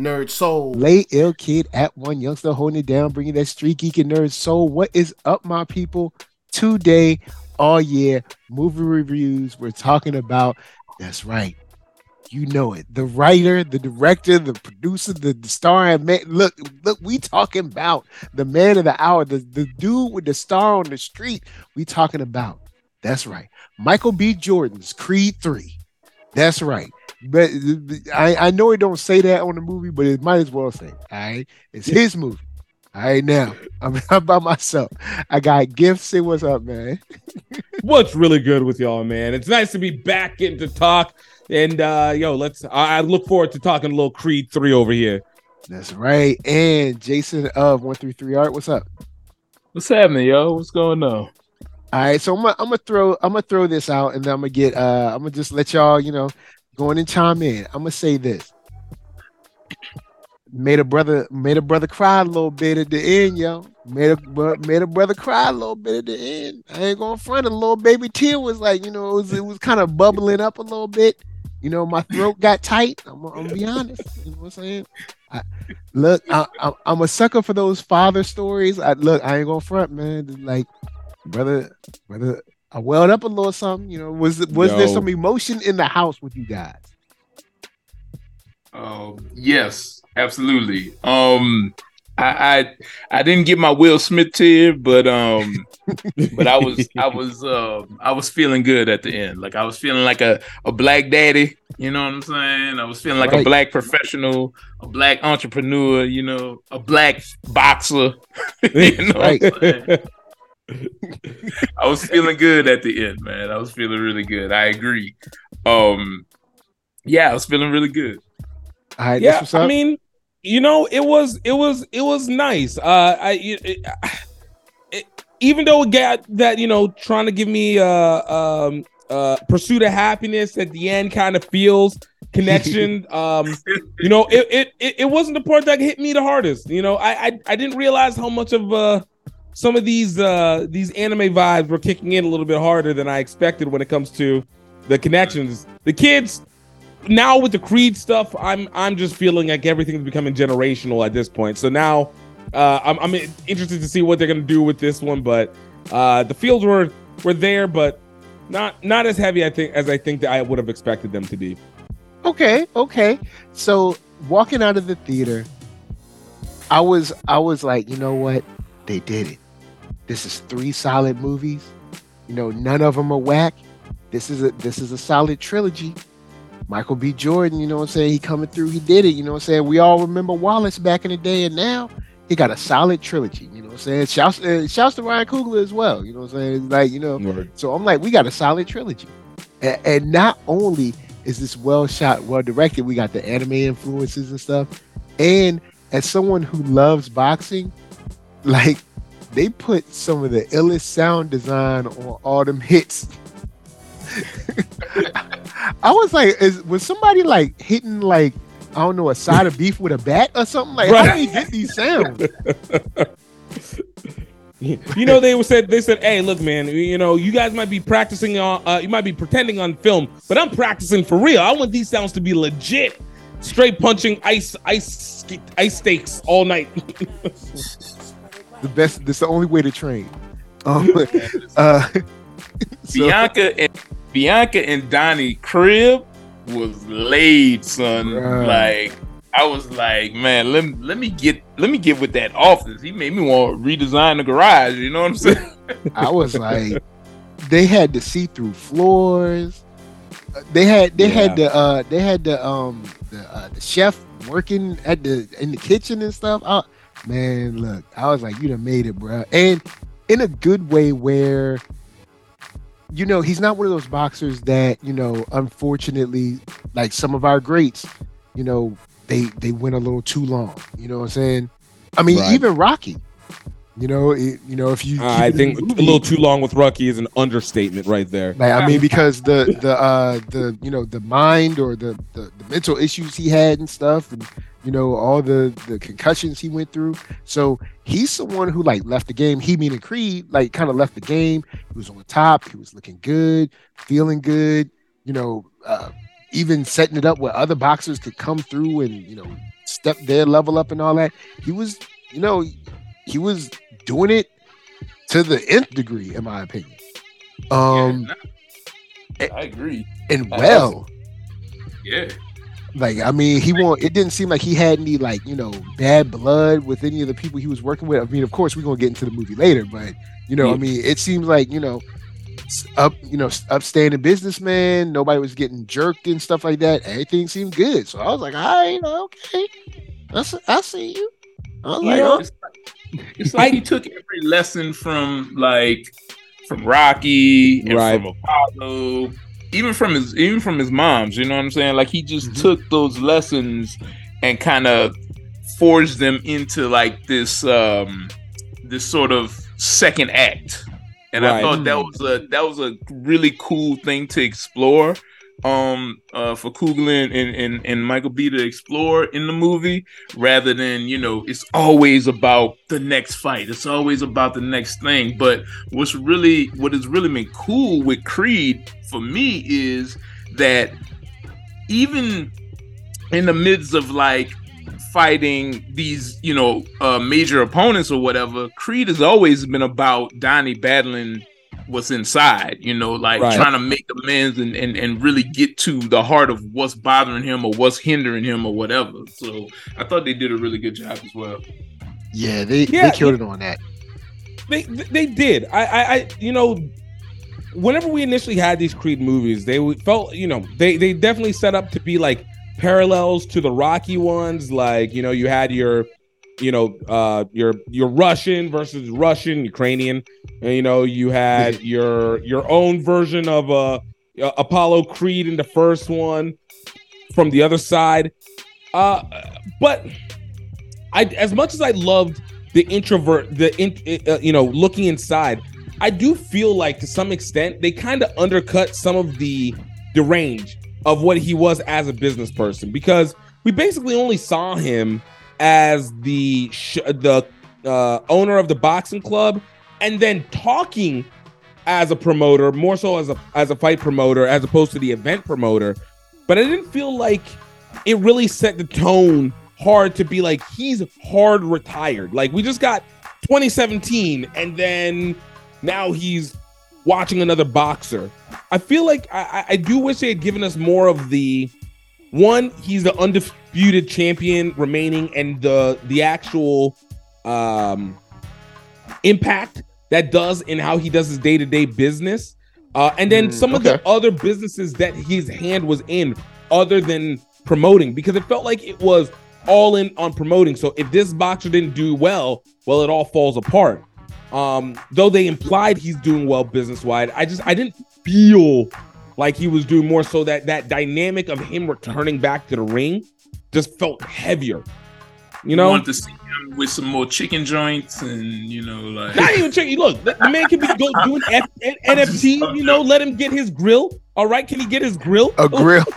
Nerd Soul. Lay ill kid at one youngster holding it down, bringing that street geek and nerd soul. What is up, my people? Today, all year, movie reviews. We're talking about. That's right. You know it. The writer, the director, the producer, the, the star. Man, look, look, we talking about the man of the hour, the, the dude with the star on the street. We talking about. That's right. Michael B. Jordan's Creed 3. That's right. But I, I know he don't say that on the movie, but it might as well say. All right, it's his movie. All right, now I'm, I'm by myself. I got gifts. Say what's up, man. what's really good with y'all, man? It's nice to be back getting to talk. And uh yo, let's. I, I look forward to talking a little Creed three over here. That's right. And Jason of one three three art. What's up? What's happening, yo? What's going on? All right, so I'm gonna, I'm gonna throw I'm gonna throw this out, and then I'm gonna get uh I'm gonna just let y'all you know going and chime in. I'm gonna say this. Made a brother made a brother cry a little bit at the end, yo. Made a made a brother cry a little bit at the end. I ain't gonna front a little baby tear was like you know it was, it was kind of bubbling up a little bit. You know my throat got tight. I'm, I'm gonna be honest. You know what I'm saying? I, look, I, am a sucker for those father stories. I look, I ain't gonna front, man. Like brother, brother, I welled up a little something. You know, was was Yo. there some emotion in the house with you guys? Oh yes, absolutely. Um, I, I I didn't get my Will Smith tear, but um, but I was I was uh, I was feeling good at the end. Like I was feeling like a a black daddy. You know what I'm saying? I was feeling like right. a black professional, a black entrepreneur. You know, a black boxer. you know right. I was feeling good at the end, man. I was feeling really good. I agree. Um, yeah, I was feeling really good. All right, yeah, I mean, you know, it was it was it was nice. Uh, I it, it, even though it got that you know trying to give me uh um uh pursuit of happiness at the end kind of feels connection. um, you know, it, it it wasn't the part that hit me the hardest. You know, I I, I didn't realize how much of uh some of these uh these anime vibes were kicking in a little bit harder than I expected when it comes to the connections. The kids now with the Creed stuff, I'm I'm just feeling like everything's becoming generational at this point. So now uh, I'm, I'm interested to see what they're gonna do with this one. But uh, the fields were were there, but not not as heavy I think as I think that I would have expected them to be. Okay, okay. So walking out of the theater, I was I was like, you know what? They did it. This is three solid movies. You know, none of them are whack. This is a this is a solid trilogy. Michael B. Jordan, you know what I'm saying? He coming through, he did it. You know what I'm saying? We all remember Wallace back in the day, and now he got a solid trilogy. You know what I'm saying? Shouts, uh, shouts to Ryan Coogler as well. You know what I'm saying? It's like, you know, right. so I'm like, we got a solid trilogy. And, and not only is this well shot, well directed, we got the anime influences and stuff. And as someone who loves boxing, like they put some of the illest sound design on all them hits. I was like, is was somebody like hitting like I don't know a side of beef with a bat or something? Like right. how do you get these sounds? you know they said they said hey look man you know you guys might be practicing on uh, you might be pretending on film but i'm practicing for real i want these sounds to be legit straight punching ice ice ice steaks all night the best. That's the only way to train. Um, uh, so. Bianca and Bianca and Donnie crib was laid, son. Like I was like, man, let me, let me get let me get with that office. He made me want to redesign the garage. You know what I'm saying? I was like, they had the see through floors. They had they yeah. had the uh they had the um the uh, the chef working at the in the kitchen and stuff. I, man, look, I was like, you done made it, bro. And in a good way where, you know, he's not one of those boxers that, you know, unfortunately, like some of our greats, you know, they they went a little too long. You know what I'm saying? I mean, right. even Rocky. You know, it, you know, if you, uh, I think movie, a little too long with Rocky is an understatement right there. Like, I mean, because the the uh the you know the mind or the, the the mental issues he had and stuff, and you know, all the the concussions he went through. So he's someone who like left the game. He meaning Creed, like kind of left the game. He was on top. He was looking good, feeling good. You know, uh, even setting it up where other boxers could come through and you know step their level up and all that. He was, you know, he was doing it to the nth degree, in my opinion. Um, yeah, I agree. And well, yeah. Like I mean, he won't. It didn't seem like he had any like you know bad blood with any of the people he was working with. I mean, of course, we're gonna get into the movie later, but you know, yeah. I mean, it seems like you know, up you know, upstanding businessman. Nobody was getting jerked and stuff like that. Everything seemed good. So I was like, all right, okay, I see, I see you. I was you like, know, oh. it's like, it's like he took every lesson from like from Rocky and right. from Apollo even from his even from his mom's, you know what I'm saying? Like he just mm-hmm. took those lessons and kind of forged them into like this um this sort of second act. And right. I thought that was a that was a really cool thing to explore um uh for Coogler and, and and Michael B to explore in the movie rather than you know it's always about the next fight. It's always about the next thing. But what's really what has really been cool with Creed for me is that even in the midst of like fighting these you know uh major opponents or whatever Creed has always been about Donnie battling what's inside, you know, like right. trying to make amends and, and and really get to the heart of what's bothering him or what's hindering him or whatever. So I thought they did a really good job as well. Yeah, they yeah, they killed it on that. They they did. I, I I you know whenever we initially had these Creed movies, they felt you know they they definitely set up to be like parallels to the Rocky ones. Like you know you had your you know, uh, your your Russian versus Russian, Ukrainian, and you know, you had your your own version of uh, Apollo Creed in the first one from the other side. Uh, but I, as much as I loved the introvert, the in, uh, you know, looking inside, I do feel like to some extent they kind of undercut some of the the range of what he was as a business person because we basically only saw him as the sh- the uh, owner of the boxing club, and then talking as a promoter, more so as a as a fight promoter, as opposed to the event promoter. But I didn't feel like it really set the tone hard to be like he's hard retired. Like we just got 2017, and then now he's watching another boxer. I feel like I, I do wish they had given us more of the one, he's the undisputed champion remaining, and the the actual um impact that does in how he does his day to day business. Uh, and then mm, some okay. of the other businesses that his hand was in, other than promoting, because it felt like it was all in on promoting. So if this boxer didn't do well, well, it all falls apart. Um, though they implied he's doing well business wide, I just I didn't feel like he was doing more so that that dynamic of him returning back to the ring just felt heavier. You know, want to see him with some more chicken joints and you know, like not even chicken. Look, the, man can be go doing F, N, NFT. You know, let him get his grill. All right, can he get his grill? A grill.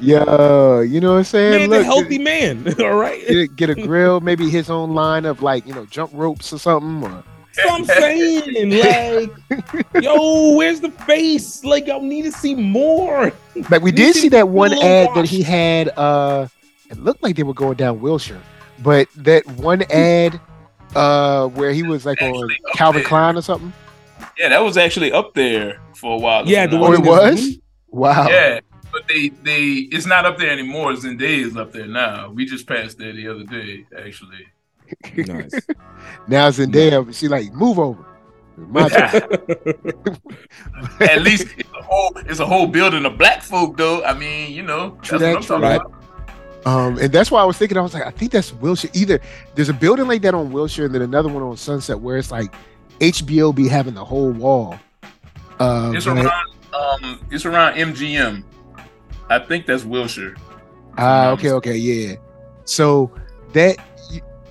yeah, you know what I'm saying? Man, Look, a healthy man. All right, get, get a grill. Maybe his own line of like you know jump ropes or something. Or what I'm saying. Like, yo, where's the face? Like, I need to see more. Like, we did see that one ad that he had. uh It looked like they were going down Wilshire, but that one ad uh where he was like on Calvin there. Klein or something. Yeah, that was actually up there for a while. Yeah, the one oh, it was. Wow. Yeah, but they they it's not up there anymore. Zendaya is up there now. We just passed there the other day, actually. Nice. now Zendaya, nice. she like move over. At least it's a whole it's a whole building of black folk though. I mean, you know, that's what I'm talking right. about. Um, and that's why I was thinking, I was like, I think that's Wilshire. Either there's a building like that on Wilshire, and then another one on Sunset where it's like HBO be having the whole wall. Um, it's around um, it's around MGM. I think that's Wilshire. Ah, uh, okay, okay, yeah. So that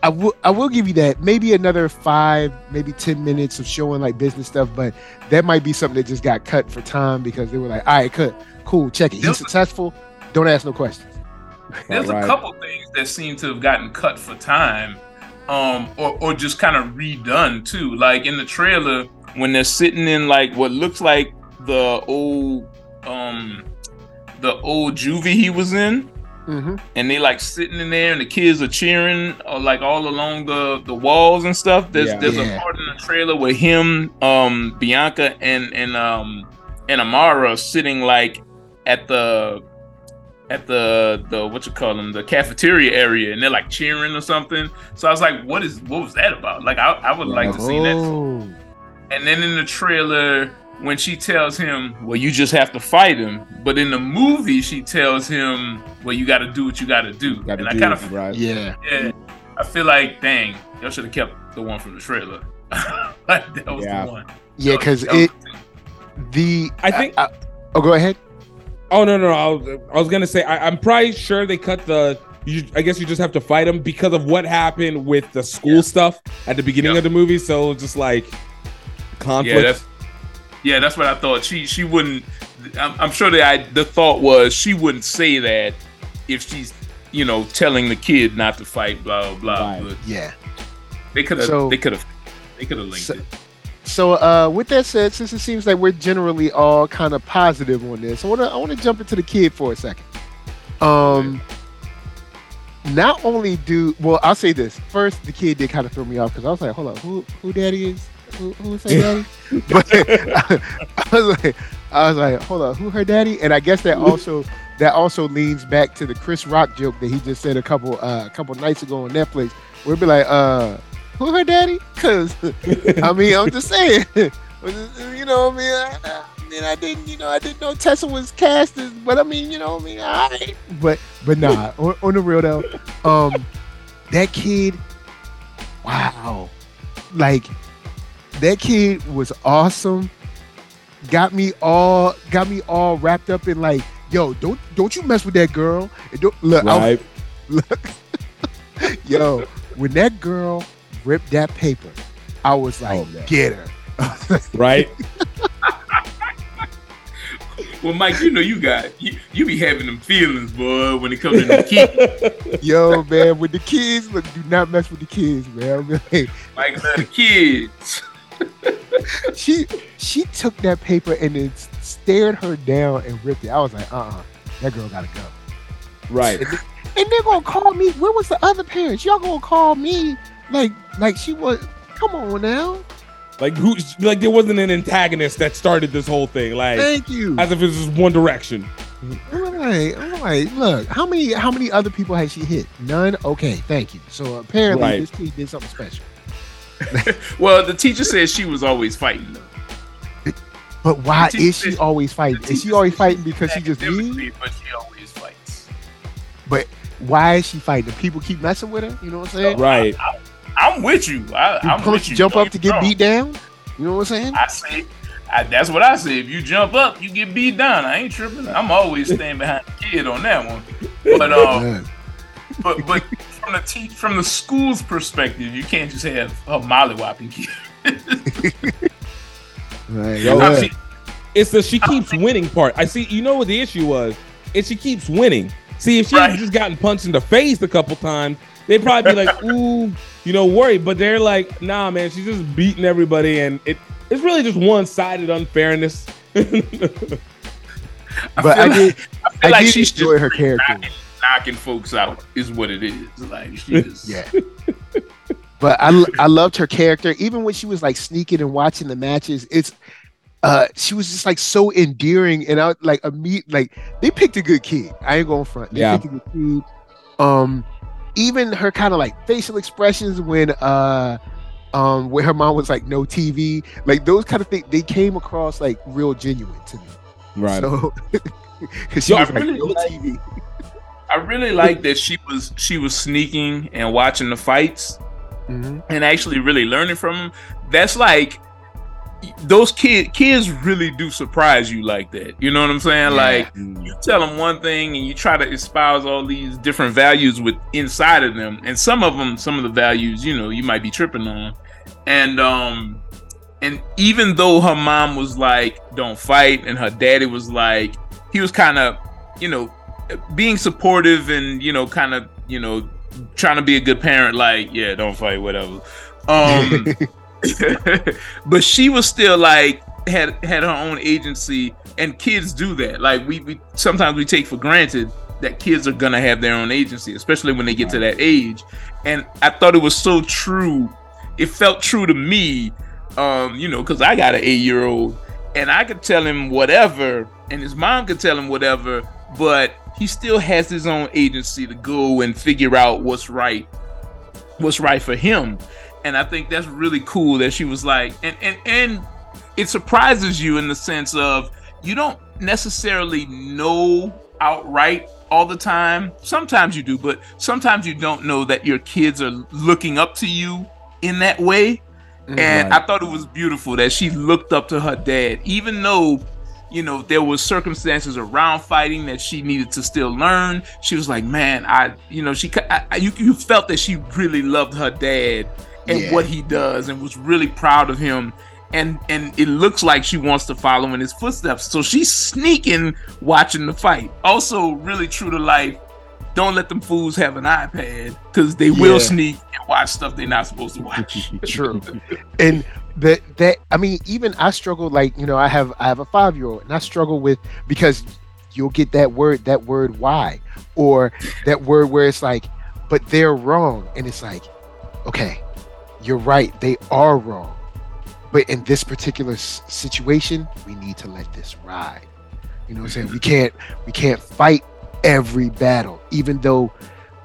I will I will give you that. Maybe another five, maybe ten minutes of showing like business stuff, but that might be something that just got cut for time because they were like, all right, cut, cool, check it. He's successful. Don't ask no questions. There's right. a couple things that seem to have gotten cut for time, um, or or just kind of redone too. Like in the trailer, when they're sitting in like what looks like the old um the old juvie he was in mm-hmm. and they like sitting in there, and the kids are cheering, or uh, like all along the the walls and stuff. There's yeah. there's yeah. a part in the trailer where him, um, Bianca, and and um and Amara sitting like at the at the the what you call them the cafeteria area and they're like cheering or something. So I was like, what is what was that about? Like I, I would like to see that. Oh. And then in the trailer, when she tells him, "Well, you just have to fight him," but in the movie she tells him, "Well, you got to do what you got to do." Gotta and do I kind of right. yeah, yeah. I feel like, dang, y'all should have kept the one from the trailer. like that was yeah. the one. Yeah, because it the I think. I, I, oh, go ahead. Oh no no! no. I, was, I was gonna say I, am probably sure they cut the. You, I guess you just have to fight them because of what happened with the school yeah. stuff at the beginning yep. of the movie. So just like conflict. Yeah, that's, yeah, that's what I thought. She she wouldn't. I'm, I'm sure that I the thought was she wouldn't say that if she's you know telling the kid not to fight. Blah blah. Right. But yeah, they could have. So, they could have. They could have linked so, it. So, uh, with that said, since it seems like we're generally all kind of positive on this, I want to I want to jump into the kid for a second. Um, not only do well, I'll say this first. The kid did kind of throw me off because I was like, hold on, who who daddy is? Who who's her daddy? but I, I was like, I was like, hold on, who her daddy? And I guess that also that also leans back to the Chris Rock joke that he just said a couple uh, a couple nights ago on Netflix, where it'd be like, uh who her daddy? Cause I mean, I'm just saying, you know, what I mean, I, I, mean, I didn't, you know, I didn't know Tessa was cast as, but I mean, you know, what I mean, all right, but but nah, on, on the real though, um, that kid, wow, like that kid was awesome. Got me all, got me all wrapped up in like, yo, don't don't you mess with that girl. And don't, look, right. look, yo, when that girl ripped that paper, I was like, oh, get her. right? well, Mike, you know you got you, you be having them feelings, boy, when it comes to the kids. Yo, man, with the kids, look, do not mess with the kids, man. Mike love the kids. she she took that paper and then stared her down and ripped it. I was like, uh uh-uh, uh that girl gotta go. Right. And, they, and they're gonna call me. Where was the other parents? Y'all gonna call me like, like she was. Come on now. Like who? Like there wasn't an antagonist that started this whole thing. Like, thank you. As if it was One Direction. I'm like, I'm like, look, how many, how many other people has she hit? None. Okay, thank you. So apparently, right. this kid did something special. well, the teacher said she was always fighting though. But why is she always fighting? Is she always fighting because she just mean? But she always fights. But why is she fighting? People keep messing with her. You know what I'm saying? Right. I, I'm with you. I, am with you. Jump up to get beat down. You know what I'm saying? I say, I, that's what I say. If you jump up, you get beat down. I ain't tripping. I'm always staying behind the kid on that one. But um, but but from the te- from the school's perspective, you can't just have a mollywhopping kid. right. Yo, she, it's the she keeps winning part. I see. You know what the issue was? Is she keeps winning. See, if she right. just gotten punched in the face a couple times, they'd probably be like, "Ooh, you know, worried." But they're like, "Nah, man, she's just beating everybody, and it it's really just one sided unfairness." but I, did, I, I like did enjoy her character. Knocking, knocking, folks out is what it is. Like she just yeah. But I I loved her character, even when she was like sneaking and watching the matches. It's uh, she was just like so endearing, and I like a meet like they picked a good kid. I ain't going front. They yeah. picked a good kid. Um, even her kind of like facial expressions when uh um where her mom was like no TV, like those kind of things, they came across like real genuine to me. Right. So because she Yo, was I really no like, TV. I really like that she was she was sneaking and watching the fights mm-hmm. and actually really learning from them. That's like those kid kids really do surprise you like that. You know what I'm saying? Yeah. Like you tell them one thing and you try to espouse all these different values with inside of them, and some of them, some of the values, you know, you might be tripping on, and um, and even though her mom was like, "Don't fight," and her daddy was like, he was kind of, you know, being supportive and you know, kind of, you know, trying to be a good parent, like, yeah, don't fight, whatever. Um. but she was still like had had her own agency and kids do that like we, we sometimes we take for granted that kids are gonna have their own agency, especially when they get to that age. And I thought it was so true. It felt true to me, um, you know, because I got an eight year old, and I could tell him whatever, and his mom could tell him whatever, but he still has his own agency to go and figure out what's right, what's right for him. And I think that's really cool that she was like, and and and it surprises you in the sense of you don't necessarily know outright all the time. Sometimes you do, but sometimes you don't know that your kids are looking up to you in that way. Mm-hmm. And I thought it was beautiful that she looked up to her dad, even though you know there was circumstances around fighting that she needed to still learn. She was like, "Man, I, you know, she, I, you, you felt that she really loved her dad and yeah. what he does, and was really proud of him and and it looks like she wants to follow in his footsteps. So she's sneaking watching the fight. Also, really true to life. Don't let them fools have an iPad because they yeah. will sneak and watch stuff they're not supposed to watch. true. And that that I mean, even I struggle. Like you know, I have I have a five year old, and I struggle with because you'll get that word that word why or that word where it's like, but they're wrong, and it's like, okay, you're right, they are wrong but in this particular s- situation, we need to let this ride. You know what I'm saying? We can't we can't fight every battle, even though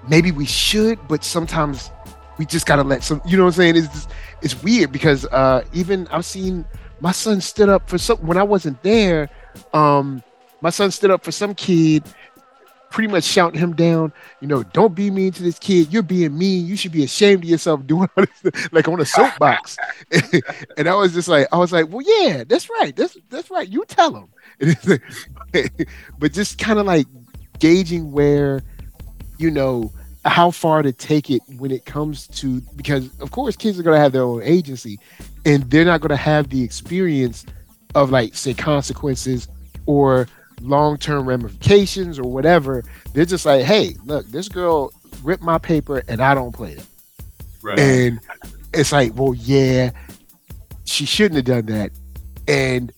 maybe we should, but sometimes we just gotta let some you know what I'm saying? It's just, it's weird because uh even I've seen my son stood up for some when I wasn't there, um my son stood up for some kid pretty much shouting him down, you know, don't be mean to this kid. You're being mean. You should be ashamed of yourself doing all this, like on a soapbox. and I was just like, I was like, well, yeah, that's right. That's that's right. You tell him. but just kind of like gauging where, you know, how far to take it when it comes to because of course kids are going to have their own agency and they're not going to have the experience of like say consequences or long-term ramifications or whatever they're just like hey look this girl ripped my paper and i don't play it right. and it's like well yeah she shouldn't have done that. And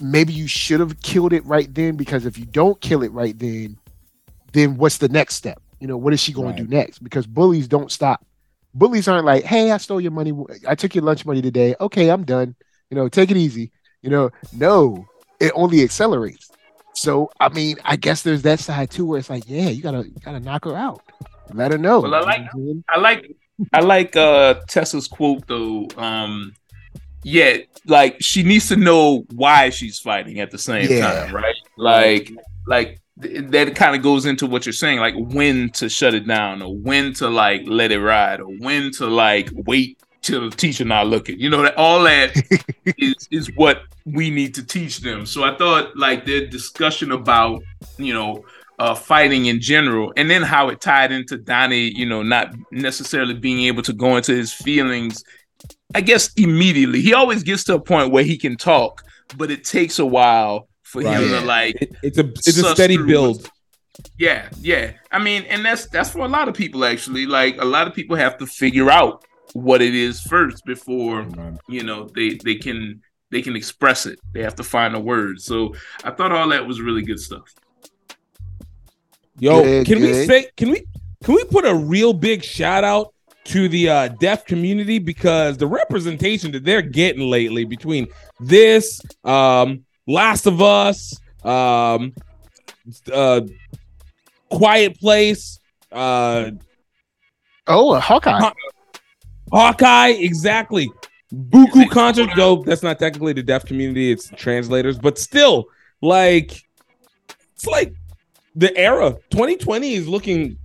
maybe you should have killed it right then because if you don't kill it right then then what's the next step? You know what is she going right. to do next? Because bullies don't stop. Bullies aren't like hey i stole your money. I took your lunch money today. Okay i'm done. You know take it easy. You know no it only accelerates so I mean, I guess there's that side too, where it's like, yeah, you gotta you gotta knock her out, let her know. Well, I like I like I like uh Tessa's quote though. Um, yeah, like she needs to know why she's fighting at the same yeah. time, right? Like like that kind of goes into what you're saying, like when to shut it down, or when to like let it ride, or when to like wait till the teacher not looking. You know that all that is is what we need to teach them. So I thought like the discussion about you know uh, fighting in general, and then how it tied into Donnie, you know, not necessarily being able to go into his feelings. I guess immediately he always gets to a point where he can talk, but it takes a while for right. him to like. It, it's a it's a steady build. Yeah, yeah. I mean, and that's that's for a lot of people actually. Like a lot of people have to figure out what it is first before you know they they can they can express it. They have to find a word. So I thought all that was really good stuff. Yo, good, can good. we say can we can we put a real big shout out to the uh, deaf community because the representation that they're getting lately between this, um, Last of Us, um, uh, Quiet Place, uh, oh, Hawkeye, Hawkeye, exactly. Buku concert, though that's not technically the deaf community, it's translators, but still, like, it's like the era 2020 is looking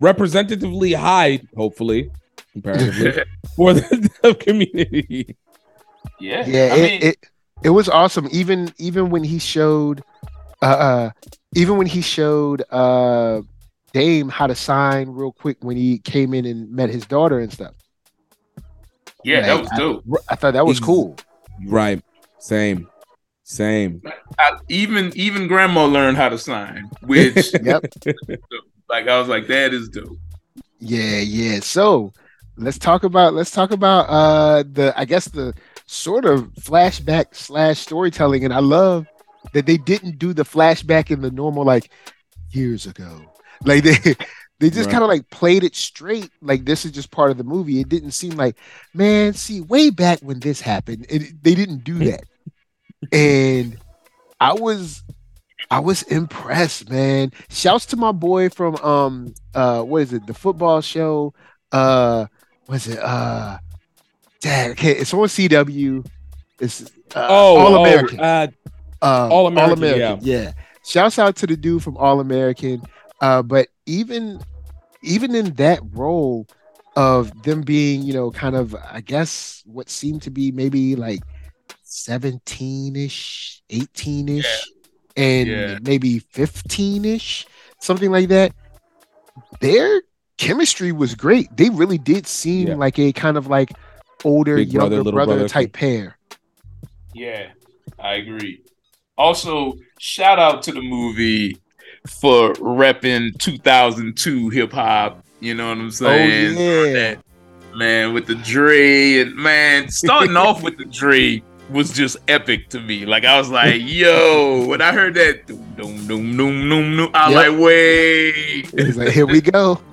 representatively high, hopefully, comparatively, for the deaf community. Yeah, yeah, it, mean, it, it was awesome. Even even when he showed, uh, uh even when he showed uh Dame how to sign real quick when he came in and met his daughter and stuff. Yeah, that was dope. I, I thought that was cool. Right. Same. Same. I, even even grandma learned how to sign, which yep. like I was like, that is dope. Yeah, yeah. So let's talk about let's talk about uh the I guess the sort of flashback slash storytelling, and I love that they didn't do the flashback in the normal like years ago like they they just right. kind of like played it straight. Like this is just part of the movie. It didn't seem like, man, see, way back when this happened, it, they didn't do that. and I was I was impressed, man. Shouts to my boy from um uh what is it, the football show? Uh was it uh dad, okay, it's on CW. It's uh, oh All American. Oh, uh, uh, All American. All American, yeah. yeah. Shouts out to the dude from All American. Uh, but even even in that role of them being, you know, kind of, I guess, what seemed to be maybe like 17 ish, 18 ish, yeah. and yeah. maybe 15 ish, something like that. Their chemistry was great. They really did seem yeah. like a kind of like older, Big younger brother, brother, brother type pair. Yeah, I agree. Also, shout out to the movie for repping 2002 hip hop. You know what I'm oh, saying? Oh, yeah. man, with the Dre and man, starting off with the Dre was just epic to me. Like I was like, yo, when I heard that doom doom doom doom doom, I was yep. like, wait. It's like, here we go.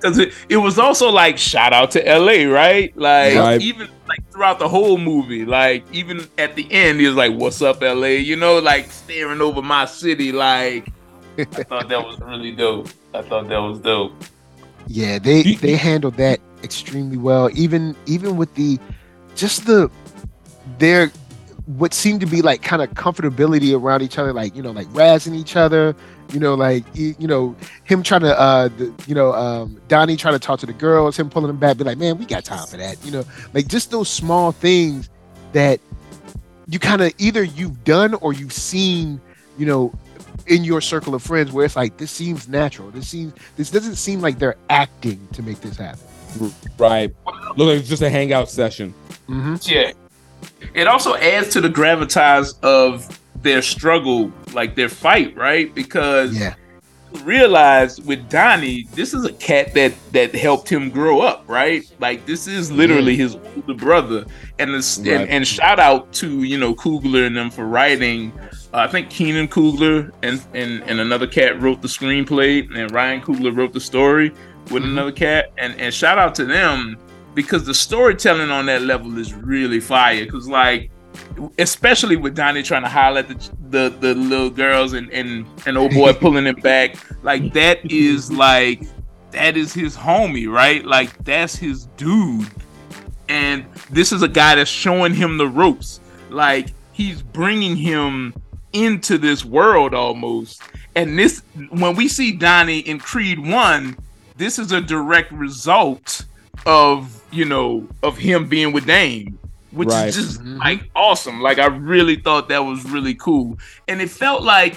Because it, it was also like shout out to LA, right? Like right. even like throughout the whole movie, like even at the end, he was like, What's up, LA? You know, like staring over my city, like I thought that was really dope. I thought that was dope. Yeah, they they handled that extremely well. Even even with the just the their what seemed to be like kind of comfortability around each other, like you know, like razzing each other. You know, like you know, him trying to, uh, the, you know, um, Donnie trying to talk to the girls, him pulling them back, be like, man, we got time for that. You know, like just those small things that you kind of either you've done or you've seen, you know, in your circle of friends where it's like this seems natural. This seems this doesn't seem like they're acting to make this happen. Right. Look like it's just a hangout session. Mm-hmm. Yeah. It also adds to the gravitas of their struggle, like their fight, right? Because yeah. realize with Donnie, this is a cat that that helped him grow up, right? Like this is literally his older brother, and this right. and, and shout out to you know Coogler and them for writing I think Keenan Coogler and, and and another cat wrote the screenplay, and Ryan Coogler wrote the story with mm-hmm. another cat. And and shout out to them because the storytelling on that level is really fire. Because like, especially with Donnie trying to holler at the the, the little girls and and and old boy pulling it back, like that is like that is his homie, right? Like that's his dude. And this is a guy that's showing him the ropes. Like he's bringing him into this world almost. And this, when we see Donnie in Creed One, this is a direct result of you know of him being with Dame, which right. is just mm-hmm. like awesome. Like I really thought that was really cool, and it felt like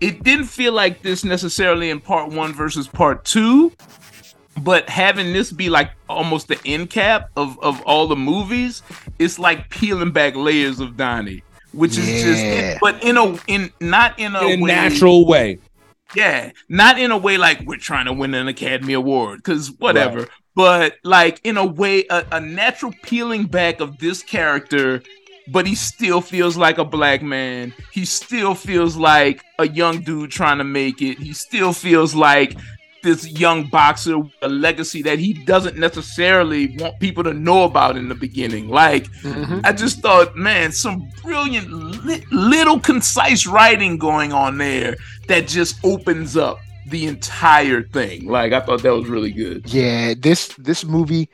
it didn't feel like this necessarily in part one versus part two. But having this be like almost the end cap of, of all the movies, it's like peeling back layers of Donnie which yeah. is just but in a in not in a in way, natural way. Yeah, not in a way like we're trying to win an Academy Award because whatever. Right. But like in a way, a, a natural peeling back of this character but he still feels like a black man. He still feels like a young dude trying to make it. He still feels like this young boxer a legacy that he doesn't necessarily want people to know about in the beginning. Like, mm-hmm. I just thought, man, some brilliant li- little concise writing going on there that just opens up the entire thing. Like, I thought that was really good. Yeah, this this movie,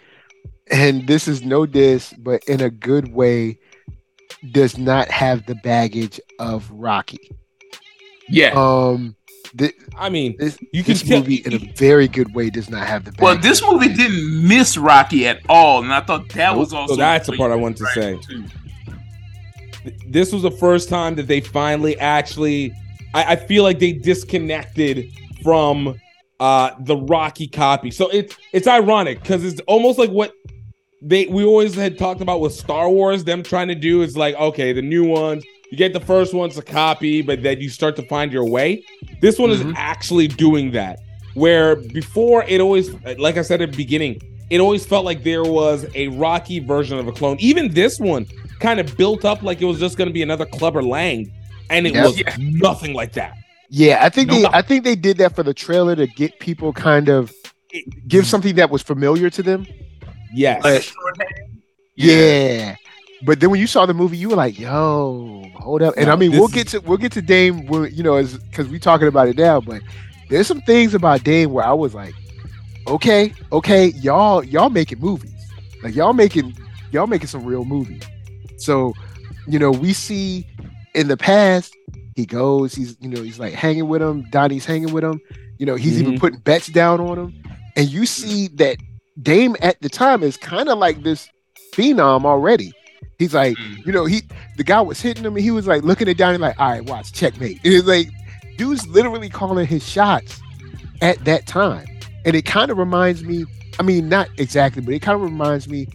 and this is no diss, but in a good way, does not have the baggage of Rocky. Yeah. Um the, I mean, this, you can this tell, movie in a very good way does not have the. Well, this movie didn't miss Rocky at all, and I thought that was also. So that's the part I wanted to say. Too. This was the first time that they finally actually. I, I feel like they disconnected from uh the Rocky copy. So it's it's ironic because it's almost like what they we always had talked about with Star Wars. Them trying to do is like okay, the new ones you get the first one's a copy, but then you start to find your way. This one mm-hmm. is actually doing that. Where before it always, like I said at the beginning, it always felt like there was a Rocky version of a clone. Even this one kind of built up like it was just going to be another Clubber Lang, and it yep. was yeah. nothing like that. Yeah, I think no, they I think they did that for the trailer to get people kind of give something that was familiar to them. Yes. But, yeah. But then when you saw the movie, you were like, "Yo, hold up!" And no, I mean, we'll get to we'll get to Dame, you know, as because we're talking about it now. But there's some things about Dame where I was like, "Okay, okay, y'all, y'all making movies, like y'all making y'all making some real movies." So, you know, we see in the past he goes, he's you know, he's like hanging with him. Donnie's hanging with him. You know, he's mm-hmm. even putting bets down on him. And you see that Dame at the time is kind of like this phenom already. He's like, mm. you know, he the guy was hitting him and he was like looking it down Donnie like, all right, watch, checkmate. It was like, dude's literally calling his shots at that time. And it kind of reminds me, I mean, not exactly, but it kind of reminds me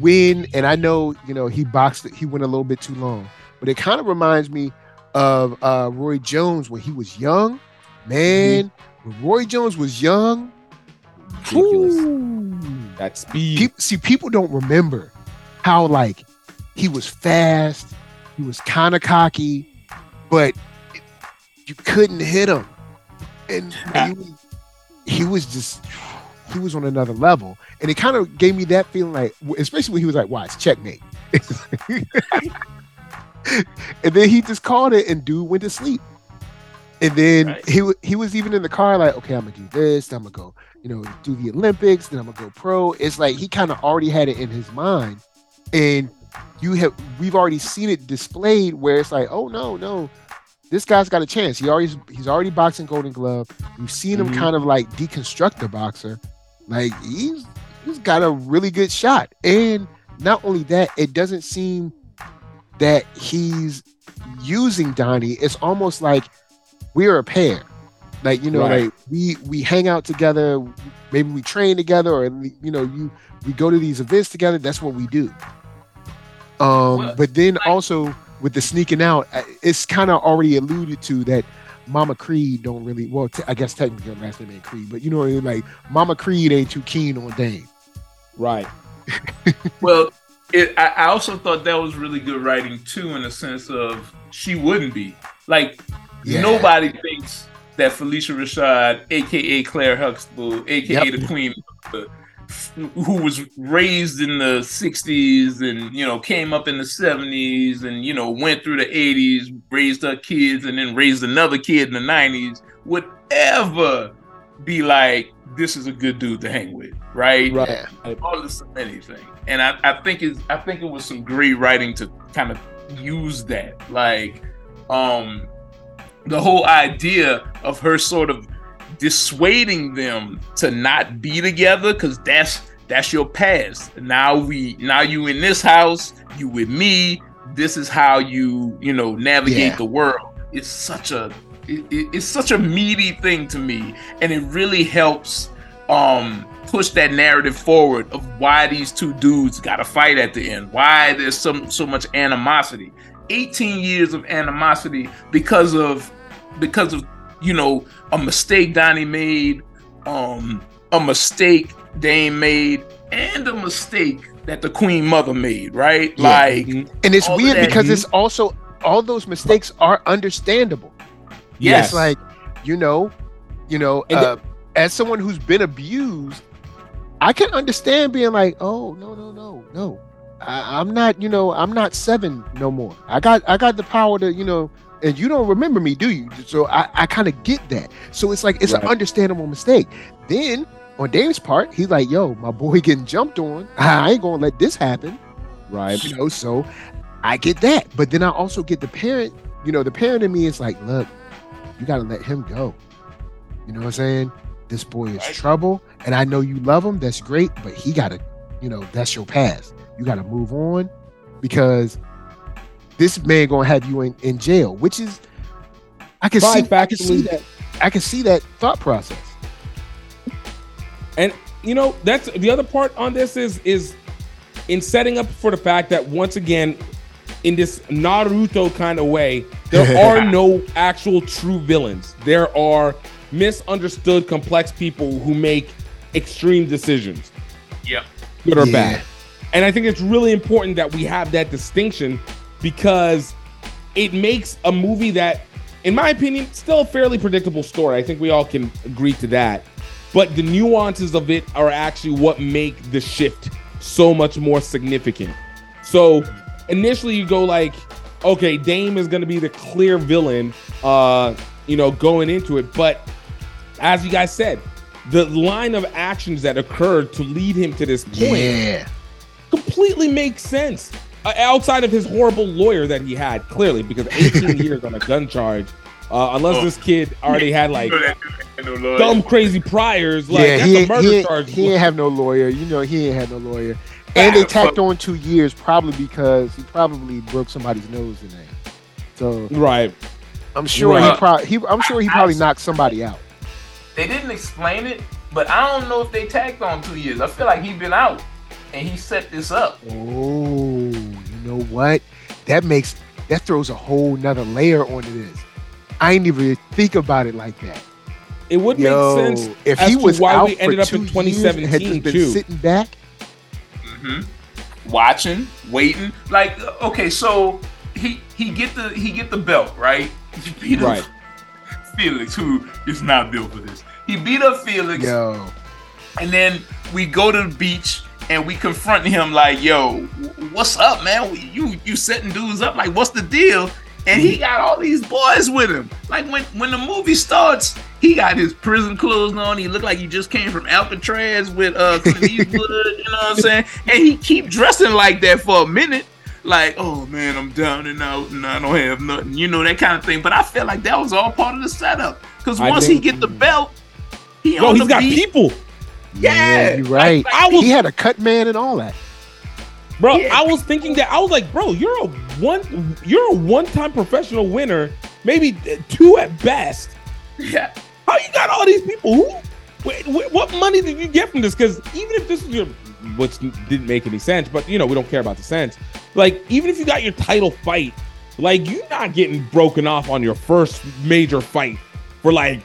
when, and I know, you know, he boxed it, he went a little bit too long, but it kind of reminds me of uh Roy Jones when he was young. Man, mm-hmm. when Roy Jones was young, ridiculous. That speed. People, see, people don't remember how like he was fast, he was kind of cocky, but you couldn't hit him, and he, he was just he was on another level, and it kind of gave me that feeling like, especially when he was like, "Watch, checkmate," and then he just called it, and dude went to sleep. And then right. he he was even in the car like, okay, I'm gonna do this. I'm gonna go, you know, do the Olympics. Then I'm gonna go pro. It's like he kind of already had it in his mind, and you have we've already seen it displayed where it's like, oh no, no, this guy's got a chance. He already he's already boxing Golden Glove. We've seen mm-hmm. him kind of like deconstruct the boxer. Like he's he's got a really good shot. And not only that, it doesn't seem that he's using Donnie. It's almost like we're a pair. Like you know, right. like we we hang out together. Maybe we train together, or you know, you we go to these events together. That's what we do. Um, but then also with the sneaking out, uh, it's kind of already alluded to that Mama Creed don't really. Well, t- I guess technically her last name ain't Creed, but you know, what I mean. like Mama Creed ain't too keen on Dame. Right. well, it, I, I also thought that was really good writing too, in the sense of she wouldn't be like yeah. nobody thinks that Phylicia Rashad, aka Claire Huxtable, aka yep. the Queen, who was raised in the 60s and you know came up in the 70s and you know went through the 80s raised her kids and then raised another kid in the 90s would ever be like this is a good dude to hang with right? Right. Regardless of anything. And I, I think it's i think it was some great writing to kind of use that. Like um the whole idea of her sort of dissuading them to not be together because that's that's your past. Now we now you in this house you with me. This is how you you know navigate yeah. the world. It's such a it, it's such a meaty thing to me and it really helps um push that narrative forward of why these two dudes got to fight at the end why there's so so much animosity. 18 years of animosity because of because of you know a mistake Donnie made, um, a mistake Dame made, and a mistake that the Queen Mother made. Right? Yeah. Like, mm-hmm. and it's weird because it's also all those mistakes are understandable. Yes, it's like you know, you know, uh, the- as someone who's been abused, I can understand being like, oh no, no, no, no. I, I'm not, you know, I'm not seven no more. I got, I got the power to, you know, and you don't remember me, do you? So I, I kind of get that. So it's like it's right. an understandable mistake. Then on Dave's part, he's like, "Yo, my boy getting jumped on. I ain't gonna let this happen." Right. You know, so I get that. But then I also get the parent. You know, the parent in me is like, "Look, you gotta let him go." You know what I'm saying? This boy is right. trouble, and I know you love him. That's great, but he gotta, you know, that's your past. You gotta move on because this man gonna have you in, in jail, which is I can see I can see that I can see that thought process. And you know, that's the other part on this is is in setting up for the fact that once again, in this Naruto kind of way, there are no actual true villains. There are misunderstood, complex people who make extreme decisions. Yeah. Good or yeah. bad. And I think it's really important that we have that distinction because it makes a movie that in my opinion, still a fairly predictable story. I think we all can agree to that. But the nuances of it are actually what make the shift so much more significant. So initially you go like, okay, Dame is going to be the clear villain, uh, you know, going into it. But as you guys said, the line of actions that occurred to lead him to this point yeah. completely makes sense. Uh, outside of his horrible lawyer that he had, clearly, because 18 years on a gun charge, uh, unless oh. this kid already had like no dumb, crazy priors, like yeah, that's he, a murder he, charge. He ain't have no lawyer. You know, he ain't had no lawyer. And they tacked on two years, probably because he probably broke somebody's nose in there. So right, I'm sure right. he probably he, I'm sure he probably knocked somebody out. They didn't explain it, but I don't know if they tacked on two years. I feel like he's been out and he set this up. Oh, you know what? That makes that throws a whole nother layer onto this. I ain't even think about it like that. It would Yo, make sense if he was why out we ended up in 2017 had just been too. sitting back, mm-hmm. watching, waiting. Like, okay, so he he get the he get the belt right. He beat right. Felix, who is not built for this. He beat up Felix. Yo. And then we go to the beach and we confront him like, "Yo, what's up, man? You you setting dudes up? Like, what's the deal?" And he got all these boys with him. Like when when the movie starts, he got his prison clothes on. He looked like he just came from Alcatraz with uh Clint Eastwood. you know what I'm saying? And he keep dressing like that for a minute. Like, oh man, I'm down and out, and I don't have nothing. You know that kind of thing. But I feel like that was all part of the setup. Because once think, he get the belt, he yo, he's got beat. people. Yeah, yeah you're right. Like, I was, he had a cut man and all that. Bro, yeah. I was thinking that I was like, bro, you're a one, you're a one-time professional winner, maybe two at best. Yeah. How you got all these people? Who? Wait, wait, what money did you get from this? Because even if this is your, which didn't make any sense, but you know we don't care about the sense. Like even if you got your title fight, like you're not getting broken off on your first major fight for like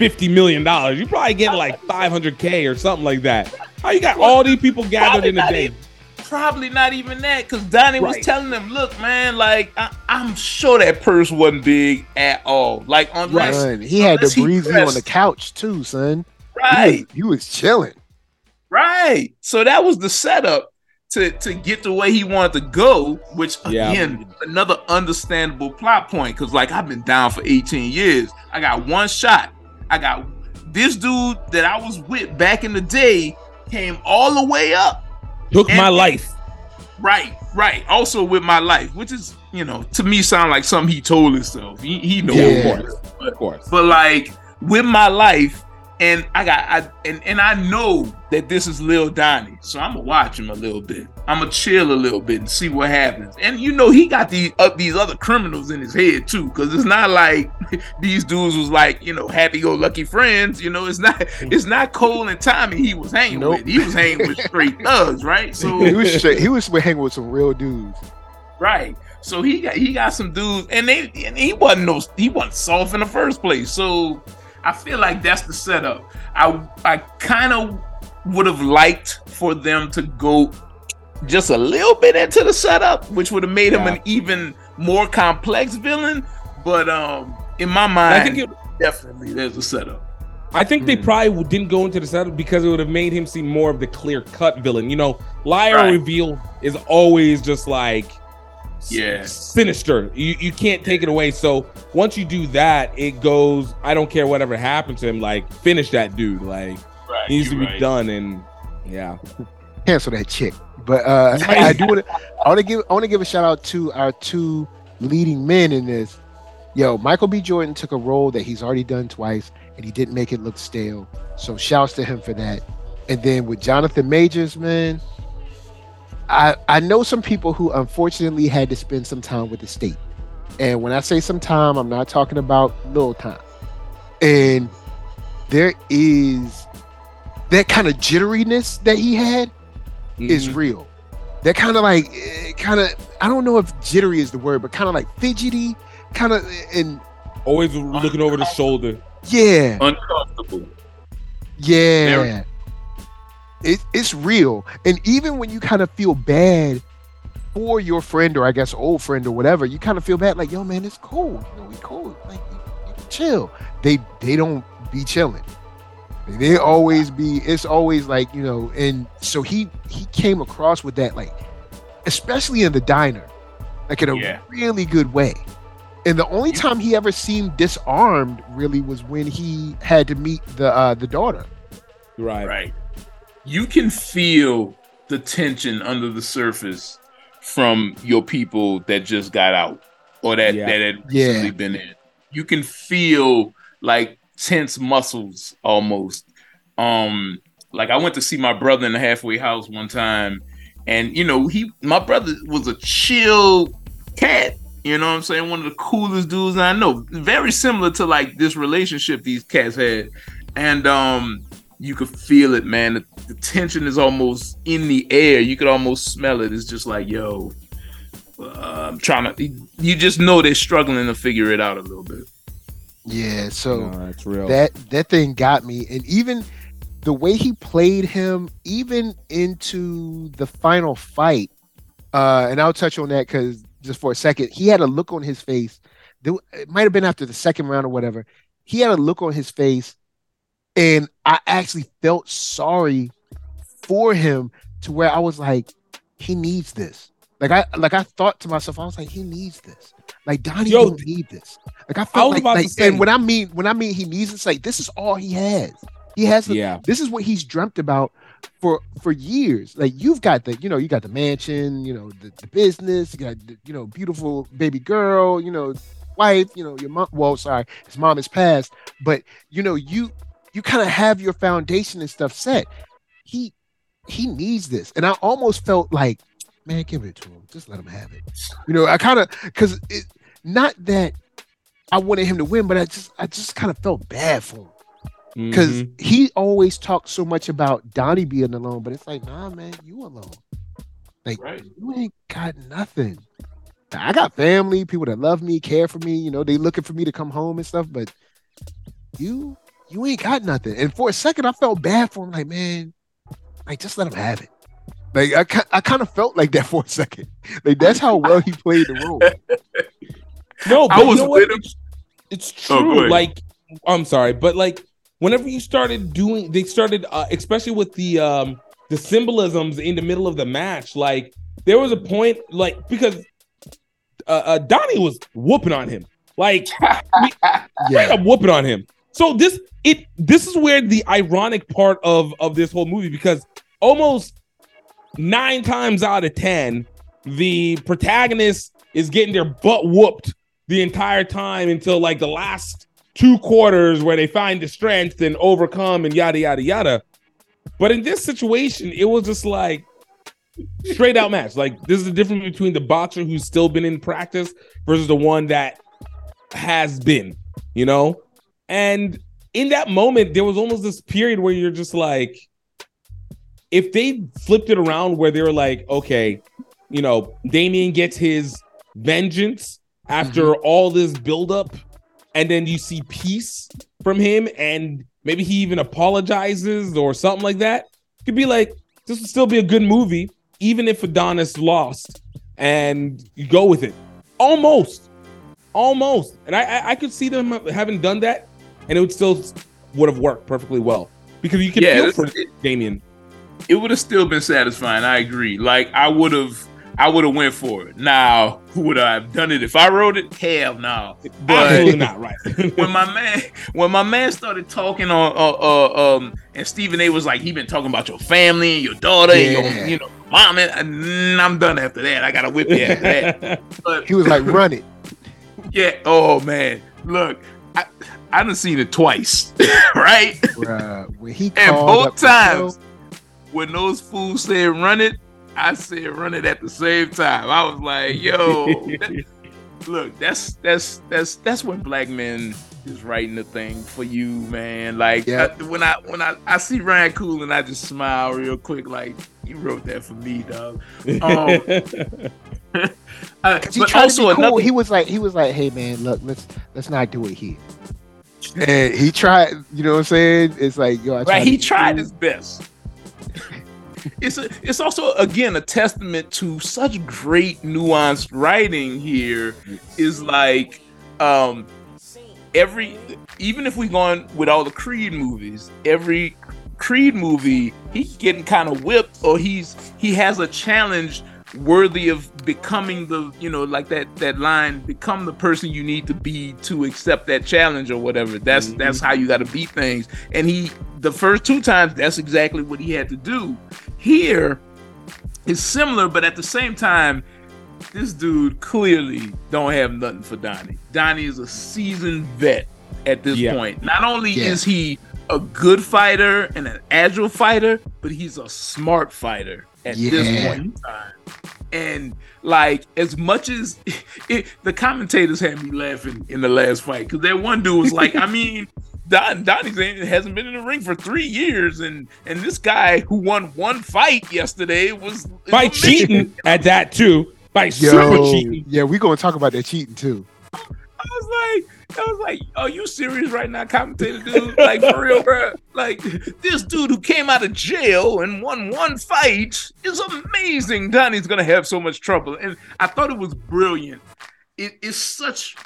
fifty million dollars. You probably get like five hundred k or something like that. How you got all these people gathered in a day? Even, probably not even that, because Donnie right. was telling them, "Look, man, like I, am sure that purse wasn't big at all. Like unless right. he had to breathe you on the couch too, son. Right, he was, he was chilling. Right. So that was the setup to to get the way he wanted to go, which yeah. again, another understandable plot point. Cause like I've been down for 18 years. I got one shot. I got this dude that I was with back in the day came all the way up. Took and, my life. Right, right. Also with my life, which is, you know, to me sound like something he told himself. He, he knows, yeah, of course. But, of course. But like with my life, and I got I and, and I know that this is Lil Donnie, so I'm gonna watch him a little bit. I'm gonna chill a little bit and see what happens. And you know he got these uh, these other criminals in his head too, because it's not like these dudes was like you know happy go lucky friends. You know it's not it's not Cole and Tommy he was hanging nope. with. He was hanging with straight thugs, right? So he was straight, he was hanging with some real dudes, right? So he got he got some dudes, and they and he wasn't no he wasn't soft in the first place. So I feel like that's the setup. I I kind of would have liked for them to go just a little bit into the setup, which would have made yeah. him an even more complex villain. But um, in my mind, I think it, definitely there's a setup. I think they hmm. probably didn't go into the setup because it would have made him seem more of the clear cut villain. You know, liar right. reveal is always just like yeah sinister. You you can't take it away. So once you do that it goes i don't care whatever happened to him like finish that dude. Like right, needs to be right. done and yeah. Cancel that chick. But uh i do want to i want to give i want to give a shout out to our two leading men in this. Yo michael b. Jordan took a role that he's already done twice and he didn't make it look stale. So shouts to him for that. And then with jonathan majors man I, I know some people who unfortunately had to spend some time with the state. And when I say some time, I'm not talking about little time. And there is that kind of jitteriness that he had mm-hmm. is real. That kind of like, eh, kind of, I don't know if jittery is the word, but kind of like fidgety, kind of, and always looking over the shoulder. Yeah. Uncomfortable. Yeah it, it's real. And even when you kind of feel bad for your friend or I guess old friend or whatever, you kind of feel bad, like, yo, man, it's cold. You know, we cold. Like, chill. They they don't be chilling. They always be. It's always like you know. And so he he came across with that like, especially in the diner, like in a yeah. really good way. And the only time he ever seemed disarmed really was when he had to meet the uh, the daughter. Right. Right. You can feel the tension under the surface from your people that just got out or that yeah. that had recently yeah. been in. You can feel like tense muscles almost. Um, like I went to see my brother in the halfway house one time, and you know, he my brother was a chill cat. You know what I'm saying? One of the coolest dudes I know. Very similar to like this relationship these cats had. And um you could feel it, man. The, the tension is almost in the air. You could almost smell it. It's just like, yo, uh, I'm trying to. You just know they're struggling to figure it out a little bit. Yeah, so no, real. That that thing got me, and even the way he played him, even into the final fight. Uh, and I'll touch on that because just for a second, he had a look on his face. It might have been after the second round or whatever. He had a look on his face, and I actually felt sorry for him to where I was like, he needs this. Like I like I thought to myself, I was like, he needs this. Like Donnie Yo, don't need this. Like I felt I like, like and when I mean when I mean he needs this, like this is all he has. He has the, yeah. This is what he's dreamt about for for years. Like you've got the, you know, you got the mansion, you know, the, the business, you got the, you know, beautiful baby girl, you know, wife, you know, your mom. Well, sorry, his mom is passed, but you know, you you kind of have your foundation and stuff set. He he needs this, and I almost felt like, man, give it to him. Just let him have it. You know, I kind of because it not that I wanted him to win, but I just I just kind of felt bad for him because mm-hmm. he always talks so much about Donnie being alone, but it's like, nah, man, you alone. Like right. you ain't got nothing. I got family, people that love me, care for me. You know, they looking for me to come home and stuff. But you, you ain't got nothing. And for a second, I felt bad for him. Like, man, like just let him have it. Like I, I kind of felt like that for a second. Like that's how well he played the role. no, but I was you know what? It's, it's oh, true. Oh, like I'm sorry, but like whenever you started doing, they started, uh, especially with the um, the symbolisms in the middle of the match. Like there was a point, like because uh, uh Donnie was whooping on him, like yeah, whooping on him. So this it this is where the ironic part of of this whole movie because almost nine times out of ten, the protagonist is getting their butt whooped the entire time until like the last two quarters where they find the strength and overcome and yada yada yada. But in this situation, it was just like straight out match. Like this is the difference between the boxer who's still been in practice versus the one that has been, you know? And in that moment, there was almost this period where you're just like, if they flipped it around where they were like, okay, you know, Damian gets his vengeance after mm-hmm. all this buildup and then you see peace from him, and maybe he even apologizes or something like that, could be like this would still be a good movie, even if Adonis lost, and you go with it. Almost, almost, and I I, I could see them having done that, and it would still would have worked perfectly well because you can yeah, feel for it, Damian. It would have still been satisfying. I agree. Like I would have I would have went for it. Now, who would I have done it if I wrote it? Hell no. But not right. when my man, when my man started talking on, uh, uh, um, and Stephen A. was like, he been talking about your family and your daughter yeah. and your, you know, mom, and I'm done after that. I gotta whip you after that. But he was like, run it. Yeah. Oh man, look, I I done seen it twice, right? Bruh, when he and both times when those fools said run it I said run it at the same time. I was like, yo, that, look, that's that's that's that's when black men is writing the thing for you, man. Like yeah. I, when I when I, I see Ryan Coogler and I just smile real quick, like he wrote that for me, dog. Um, uh, he but also cool. another, he was like he was like, hey man, look, let's let's not do it here. And he tried, you know what I'm saying? It's like yo, right. He tried cool. his best. It's a, it's also again a testament to such great nuanced writing here. Is like um every even if we go on with all the Creed movies, every Creed movie, he's getting kind of whipped or he's he has a challenge worthy of becoming the you know like that that line become the person you need to be to accept that challenge or whatever that's mm-hmm. that's how you got to beat things and he the first two times that's exactly what he had to do here is similar but at the same time this dude clearly don't have nothing for Donnie. Donnie is a seasoned vet at this yeah. point. Not only yeah. is he a good fighter and an agile fighter, but he's a smart fighter at yeah. this point in time. And like as much as it, the commentators had me laughing in the last fight because that one dude was like, I mean, Don Donnie hasn't been in the ring for three years, and and this guy who won one fight yesterday was by cheating at that too by Yo, super cheating. Yeah, we're gonna talk about that cheating too. I was like, I was like, are you serious right now, commentator dude? Like for real, bro? Like this dude who came out of jail and won one fight is amazing. Donnie's gonna have so much trouble, and I thought it was brilliant. It is such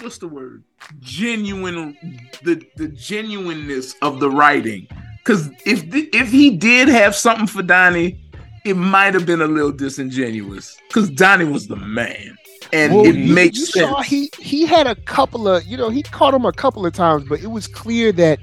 what's the word? Genuine, the the genuineness of the writing. Because if if he did have something for Donnie, it might have been a little disingenuous because Donnie was the man. And well, it you, makes you sense. Saw he he had a couple of you know he caught him a couple of times, but it was clear that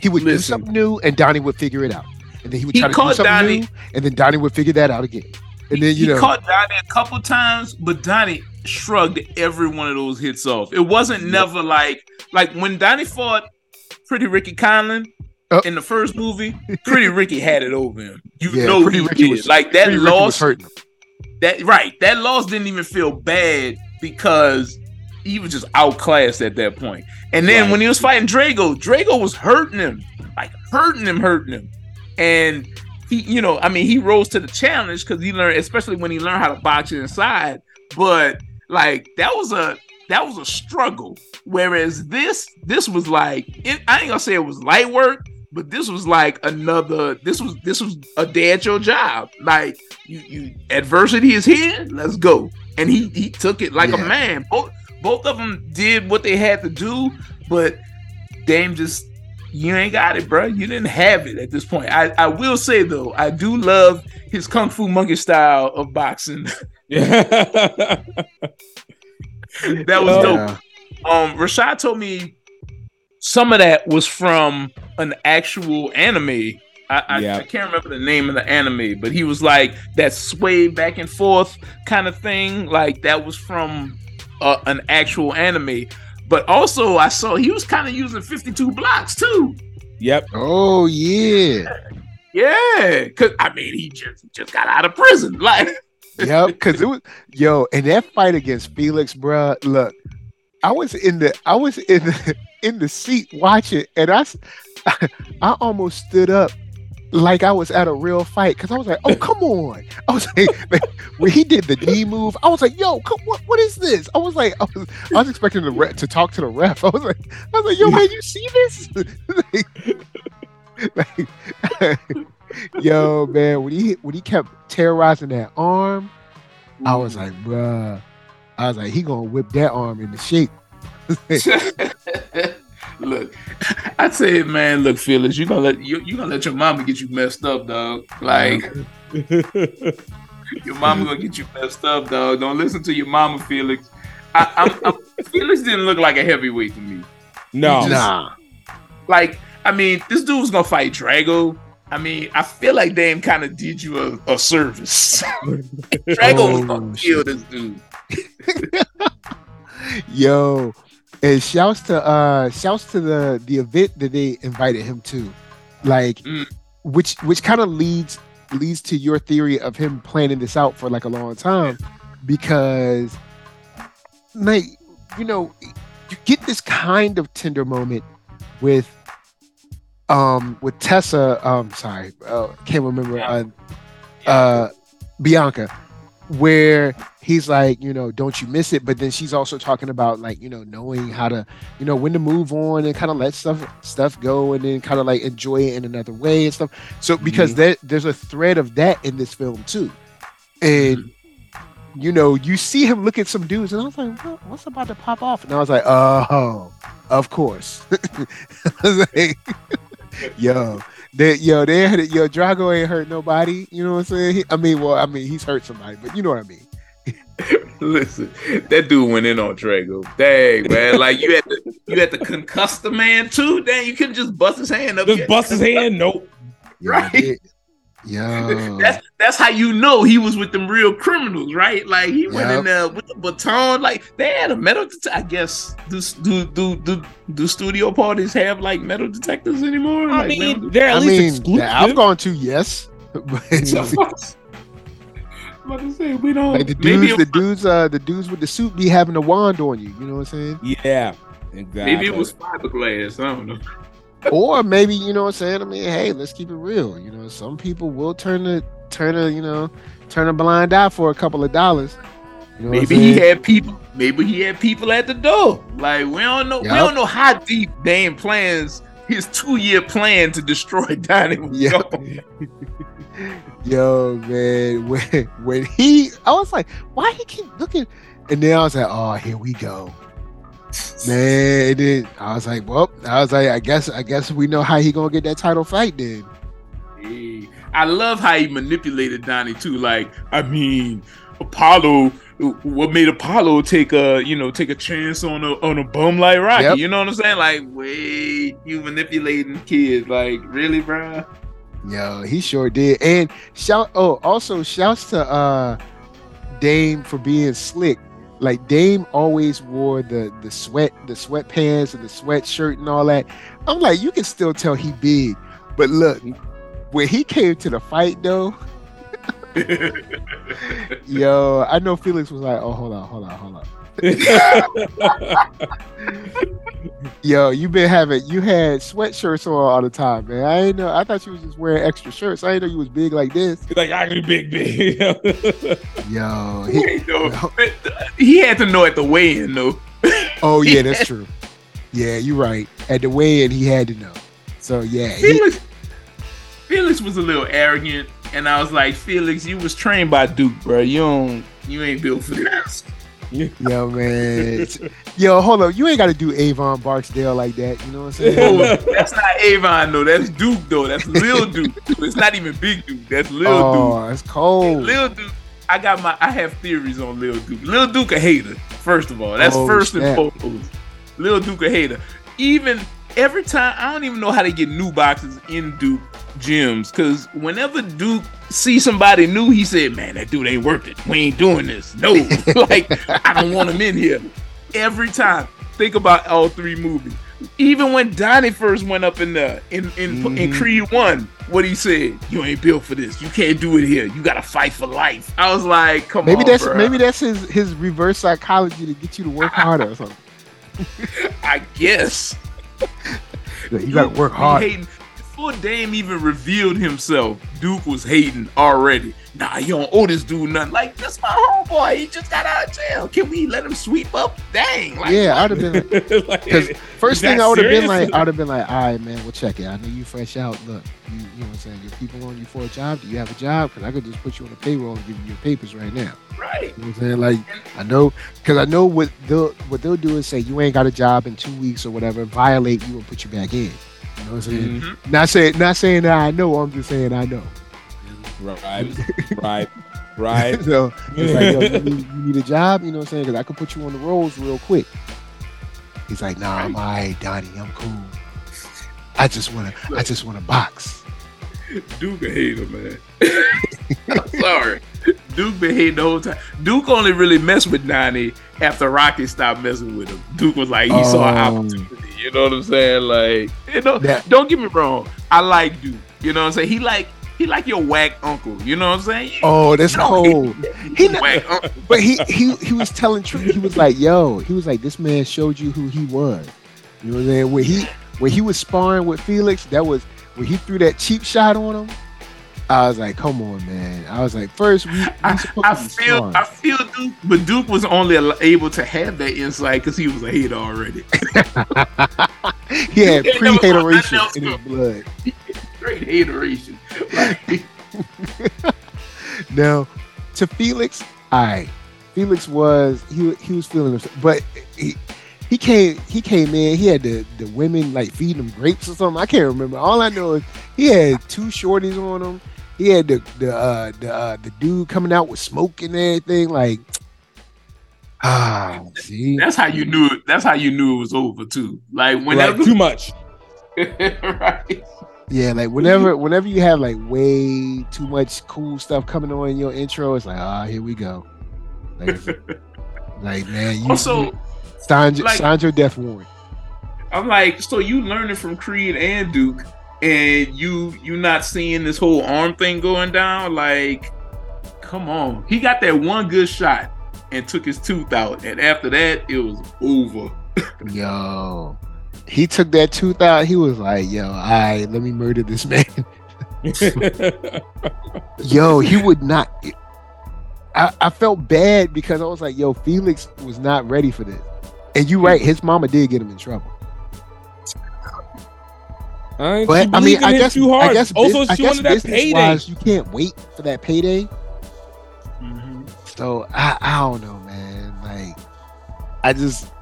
he would Listen, do something new and Donnie would figure it out, and then he would try he to do something Donnie, new, and then Donnie would figure that out again. And then you he know, caught Donnie a couple times, but Donnie shrugged every one of those hits off. It wasn't never like like when Donnie fought Pretty Ricky Conlan uh, in the first movie, Pretty Ricky had it over him. You yeah, know Pretty Ricky did. Was, like that loss. That right, that loss didn't even feel bad because he was just outclassed at that point. And then right. when he was fighting Drago, Drago was hurting him, like hurting him, hurting him. And he, you know, I mean, he rose to the challenge because he learned, especially when he learned how to box inside. But like that was a that was a struggle. Whereas this, this was like, it, I ain't gonna say it was light work, but this was like another this was this was a day at your job. Like you you adversity is here let's go. And he he took it like yeah. a man. Both both of them did what they had to do but Dame just you ain't got it bro you didn't have it at this point. I i will say though i do love his kung fu monkey style of boxing. Yeah. That was dope. Um rashad told me some of that was from an actual anime. I, I, I, can't remember the name of the anime, but he was like that sway back and forth kind of thing. Like that was from uh, an actual anime. But also, I saw he was kind of using 52 blocks too. Yep. Oh yeah. Yeah, cause I mean he just just got out of prison, like. yep, because it was yo, and that fight against Felix, bro. Look, I was in the I was in the in the seat watching, and I I almost stood up like I was at a real fight because I was like, "Oh, come on!" I was like, when he did the knee move, I was like, "Yo, come, what, what is this?" I was like, I was, I was expecting the ref to talk to the ref. I was like, I was like, "Yo, man, you see this?" like, like, yo, man, when he when he kept terrorizing that arm, I was like, "Bruh," I was like, "He gonna whip that arm into shape." look, I say, man, look, Felix, you gonna let you you gonna let your mama get you messed up, dog. Like your mama gonna get you messed up, dog. Don't listen to your mama, Felix. I, I'm, I'm, Felix didn't look like a heavyweight to me. No, just, nah. Like, I mean, this dude was gonna fight Drago. I mean, I feel like Dame kind of did you a, a service. Drago oh, was gonna oh, kill this dude. Yo, and shouts to uh shouts to the the event that they invited him to. Like mm. which which kind of leads leads to your theory of him planning this out for like a long time because like you know you get this kind of tender moment with um with Tessa um sorry uh, can't remember uh, uh Bianca where he's like, you know, don't you miss it? But then she's also talking about like, you know, knowing how to, you know, when to move on and kind of let stuff stuff go and then kind of like enjoy it in another way and stuff. So because mm-hmm. there, there's a thread of that in this film too. And mm-hmm. you know, you see him look at some dudes and I was like, what, what's about to pop off? And I was like, oh, of course. like, yo, they, yo, they had it. Yo, Drago ain't hurt nobody. You know what I'm saying? He, I mean, well, I mean, he's hurt somebody, but you know what I mean. Listen, that dude went in on Drago. Dang, man. Like you had to you had to concuss the man too. Dang, you couldn't just bust his hand up. Just yet. bust his hand? Nope. right. Yeah. that's that's how you know he was with them real criminals, right? Like he went in there with the baton. Like they had a metal. Det- I guess do do do do do studio parties have like metal detectors anymore? I like, mean, they're at I least mean, I've gone to yes. I'm about to say we don't. Like the dudes, the dudes, uh, the dudes with the suit be having a wand on you. You know what I'm saying? Yeah, exactly. Maybe it was fiberglass. I don't know. Or maybe you know what I'm saying. I mean, hey, let's keep it real. You know, some people will turn the turn a you know turn a blind eye for a couple of dollars. You know maybe he had people. Maybe he had people at the door. Like we don't know. Yep. We don't know how deep Dame plans his two year plan to destroy Donnie. Yeah. Yo, man, when when he, I was like, why he keep looking? And then I was like, oh, here we go, man. it did. I was like, well, I was like, I guess, I guess we know how he gonna get that title fight then. I love how he manipulated Donnie too. Like, I mean, Apollo. What made Apollo take a you know take a chance on a on a bum like Rocky? Yep. You know what I'm saying? Like, wait, you manipulating kids? Like, really, bro? Yo, he sure did. And shout oh, also shouts to uh Dame for being slick. Like Dame always wore the the sweat the sweatpants and the sweatshirt and all that. I'm like, you can still tell he big. But look, when he came to the fight though, yo, I know Felix was like, oh hold on, hold on, hold on. Yo, you been having you had sweatshirts on all the time, man. I ain't know. I thought you was just wearing extra shirts. I didn't know you was big like this. Like I can be big, big. Yo, he, he had to know at the weigh-in, though. oh yeah, that's true. Yeah, you're right. At the weigh-in, he had to know. So yeah, Felix, he, Felix was a little arrogant, and I was like, Felix, you was trained by Duke, bro. You don't, you ain't built for this. Yo, man. Yo, hold up. You ain't got to do Avon Barksdale like that. You know what I'm saying? Oh, that's not Avon, though. That's Duke, though. That's Lil Duke. It's not even Big Duke. That's Lil oh, Duke. Oh, it's cold. Lil Duke. I got my. I have theories on Lil Duke. Lil Duke a hater. First of all, that's oh, first snap. and foremost. Lil Duke a hater. Even every time, I don't even know how to get new boxes in Duke gyms because whenever Duke see somebody new, he said, "Man, that dude ain't worth it. We ain't doing this. No, like I don't want him in here." Every time, think about all three movies. Even when Donnie first went up in the in in, mm-hmm. in Creed One, what he said, "You ain't built for this. You can't do it here. You got to fight for life." I was like, "Come maybe on, that's bro. maybe that's his his reverse psychology to get you to work harder or something." I guess. Yeah, you got to work hard. Hating, before Dame even revealed himself, Duke was hating already. Nah, you don't owe this dude nothing. Like, that's my homeboy. He just got out of jail. Can we let him sweep up? Dang. Like, yeah, I'd have been because like, first thing I would have been like, I'd have been like, all right, man, we'll check it. I know you fresh out. Look, you, you know what I'm saying? Your people on you for a job. Do you have a job? Because I could just put you on the payroll and give you your papers right now. Right. You know what I'm saying? Like, I know because I know what they'll what they'll do is say you ain't got a job in two weeks or whatever, violate you and put you back in. You know what I'm saying? Mm-hmm. Not saying not saying that I know. I'm just saying I know. Right, right, right. so it's like, yo, you, need, you need a job. You know what I'm saying? Because I could put you on the rolls real quick. He's like, Nah, I'm alright, Donnie. I'm cool. I just wanna, I just wanna box. Duke a hater, man. I'm sorry. Duke been hating the whole time. Duke only really messed with Donnie after Rocky stopped messing with him. Duke was like, he saw an oh. opportunity. You know what I'm saying? Like, you know, that, don't get me wrong. I like dude. You know what I'm saying? He like he like your whack uncle. You know what I'm saying? Oh, that's cold. He, he but he he he was telling truth. He was like, yo, he was like, this man showed you who he was. You know what I'm saying? When he when he was sparring with Felix, that was when he threw that cheap shot on him. I was like, come on, man. I was like, first we, I, I feel strong. I feel Duke, but Duke was only able to have that insight because he was a hater already. he had pre-hateration in his blood. Great hateration. now, to Felix, I Felix was he he was feeling himself, but he he came he came in. He had the the women like feeding him grapes or something. I can't remember. All I know is he had two shorties on him he had the the uh, the uh, the dude coming out with smoke and everything. Like, ah, see, that's how you knew it. That's how you knew it was over too. Like whenever like, too much, right? Yeah, like whenever whenever you have like way too much cool stuff coming on in your intro, it's like, ah, here we go. Like, like man, you also you, signed, like, signed your death warrant. I'm like, so you learning from Creed and Duke and you you not seeing this whole arm thing going down like come on. He got that one good shot and took his tooth out and after that it was over. Yo he took that tooth out. He was like yo all right let me murder this man. Yo he would not I, I felt bad because i was like yo felix was not ready for this. And you right his mama did get him in trouble I but I mean, I guess, too hard. I guess, also, I she guess wanted that payday. Wise, you can't wait for that payday. Mm-hmm. So I, I don't know, man. Like, I just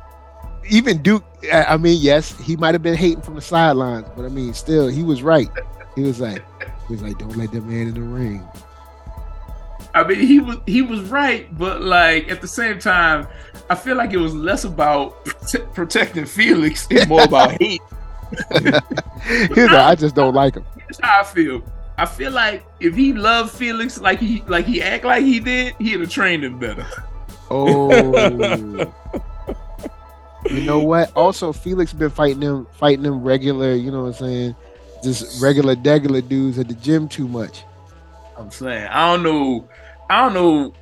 even Duke. I mean, yes, he might have been hating from the sidelines, but I mean, still, he was right. He was like, he was like, don't let that man in the ring. I mean, he was he was right, but like at the same time, I feel like it was less about prote- protecting Felix and more about hate. He's like, I just don't like him. That's how I feel. I feel like if he loved Felix like he like he act like he did, he'd have trained him better. Oh. you know what? Also, Felix been fighting them, fighting them regular. You know what I'm saying? Just regular, regular dudes at the gym too much. I'm saying I don't know. I don't know.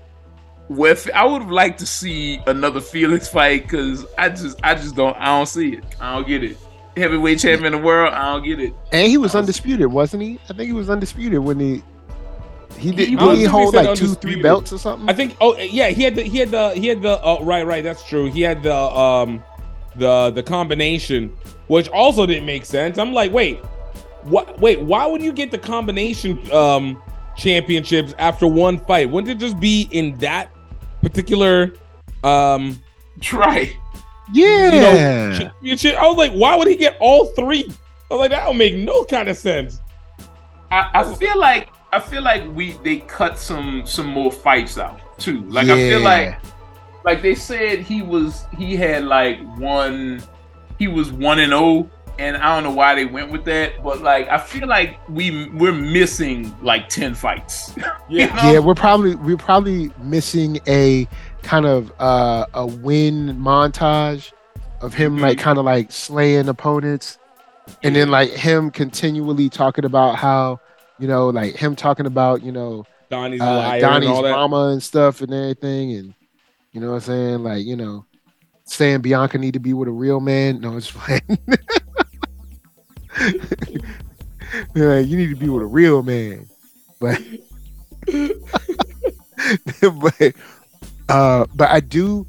With I would have liked to see another Felix fight because I just I just don't I don't see it. I don't get it heavyweight champion in the world. I don't get it. And he was undisputed, wasn't he? I think he was undisputed when he he did. He, did he hold like two, three belts or something? I think. Oh yeah, he had the he had the he had the. Oh right, right. That's true. He had the um the the combination, which also didn't make sense. I'm like, wait, what? Wait, why would you get the combination um championships after one fight? Wouldn't it just be in that particular um? Try. Yeah. You know, I was like, why would he get all three? I was like, that don't make no kind of sense. I, I feel like I feel like we they cut some some more fights out too. Like yeah. I feel like like they said he was he had like one he was one and oh and I don't know why they went with that, but like I feel like we we're missing like ten fights. Yeah, you know? yeah, we're probably we're probably missing a kind of uh, a win montage of him mm-hmm. like kind of like slaying opponents, and then like him continually talking about how you know like him talking about you know Donnie's uh, Donnie's and mama and stuff and everything, and you know what I'm saying like you know saying Bianca need to be with a real man. No, it's fine. like, you need to be with a real man, but but uh, but I do,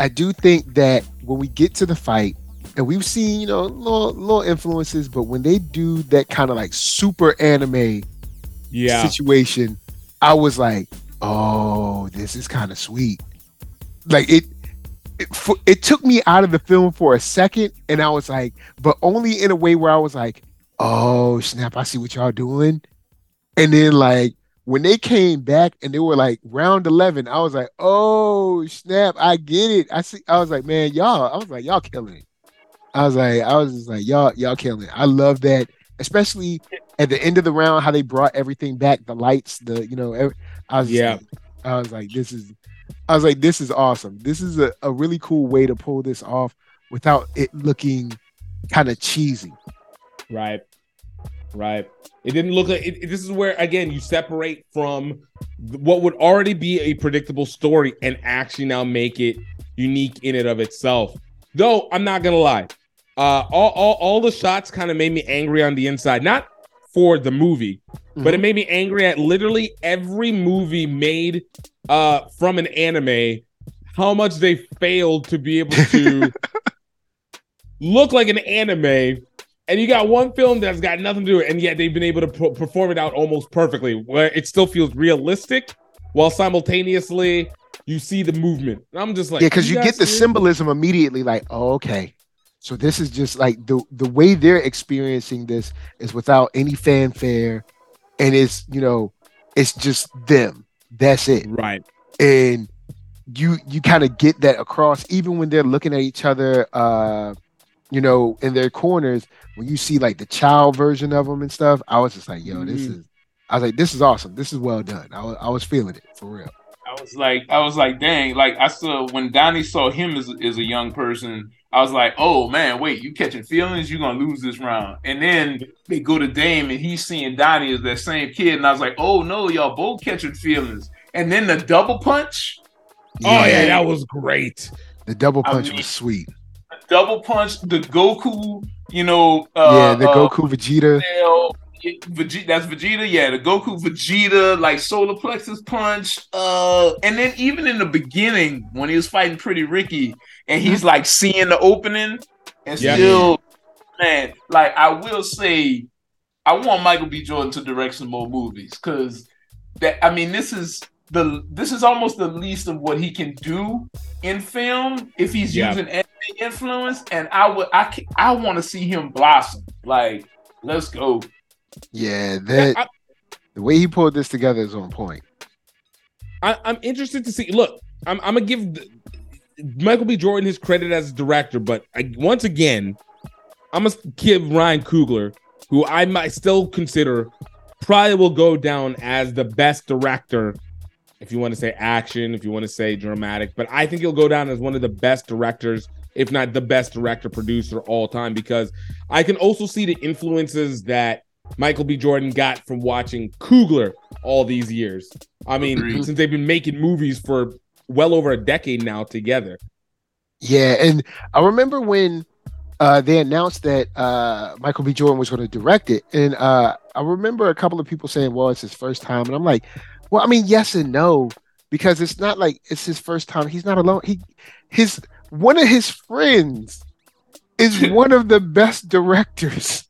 I do think that when we get to the fight, and we've seen you know little little influences, but when they do that kind of like super anime yeah. situation, I was like, oh, this is kind of sweet. Like it, it, for, it took me out of the film for a second, and I was like, but only in a way where I was like, oh snap, I see what y'all doing, and then like when they came back and they were like round 11 i was like oh snap i get it. I see i was like man y'all i was like y'all killing it. I was like i was just like y'all y'all killing it. I love that especially at the end of the round how they brought everything back the lights the you know every, i was yeah. like, i was like this is i was like this is awesome. This is a, a really cool way to pull this off without it looking kind of cheesy. Right right it didn't look like it, this is where again you separate from what would already be a predictable story and actually now make it unique in and of itself. Though I'm not gonna lie, uh, all all, all the shots kind of made me angry on the inside. Not for the movie, mm-hmm. but it mm-hmm. made me angry at literally every movie made uh from an anime how much they failed to be able to look like an anime and you got one film that's got nothing to do with it, and yet they've been able to pro- perform it out almost perfectly, where it still feels realistic, while simultaneously you see the movement. And I'm just like, yeah, because you, you get the symbolism immediately. Like, oh, okay, so this is just like the the way they're experiencing this is without any fanfare, and it's you know, it's just them. That's it, right? And you you kind of get that across even when they're looking at each other. uh you know, in their corners, when you see like the child version of them and stuff, I was just like, yo, this mm-hmm. is, I was like, this is awesome. This is well done. I was, I was feeling it for real. I was like, I was like, dang, like I saw when Donnie saw him as, as a young person, I was like, oh man, wait, you catching feelings? You're gonna lose this round. And then they go to Dame and he's seeing Donnie as that same kid, and I was like, oh no, y'all both catching feelings. And then the double punch. Yeah. Oh yeah, that was great. The double punch I mean, was sweet double punch the Goku, you know. Uh, yeah, the uh, Goku Vegeta. Vegeta, that's Vegeta. Yeah, the Goku Vegeta, like solar plexus punch. Uh, and then even in the beginning when he was fighting Pretty Ricky, and he's mm-hmm. like seeing the opening, and yeah. still, man, like I will say, I want Michael B. Jordan to direct some more movies because that. I mean, this is the this is almost the least of what he can do in film if he's yeah. using anime influence. And I would I I want to see him blossom. Like, let's go. Yeah, that I, the way he pulled this together is on point. I, am interested to see. Look, I'm, I'm gonna give Michael B. Jordan his credit as a director, but I, once again, I'm gonna give Ryan Coogler, who I might still consider probably will go down as the best director if you want to say action, if you want to say dramatic, but I think he'll go down as one of the best directors, if not the best director producer all time, because I can also see the influences that Michael B. Jordan got from watching Coogler all these years. I mean, Agreed. since they've been making movies for well over a decade now together. Yeah, and I remember when uh, they announced that uh, Michael B. Jordan was going to direct it, and uh, I remember a couple of people saying, "Well, it's his first time," and I'm like, well, I mean, yes and no, because it's not like it's his first time. He's not alone. He his one of his friends is one of the best directors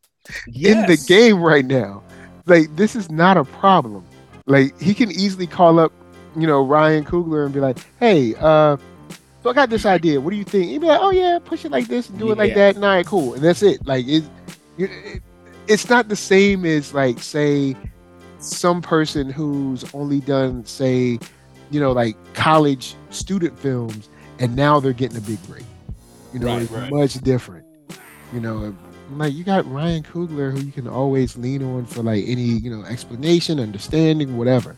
yes. in the game right now. Like this is not a problem. Like he can easily call up, you know, Ryan Coogler and be like, "Hey, uh, so I got this idea. What do you think?" He'd be like, "Oh yeah, push it like this and do it like that." And all right, cool. And that's it. Like it, it, it's not the same as like say some person who's only done, say, you know, like college student films, and now they're getting a big break. You know, right, it's right. much different. You know, like you got Ryan Coogler, who you can always lean on for like any you know explanation, understanding, whatever.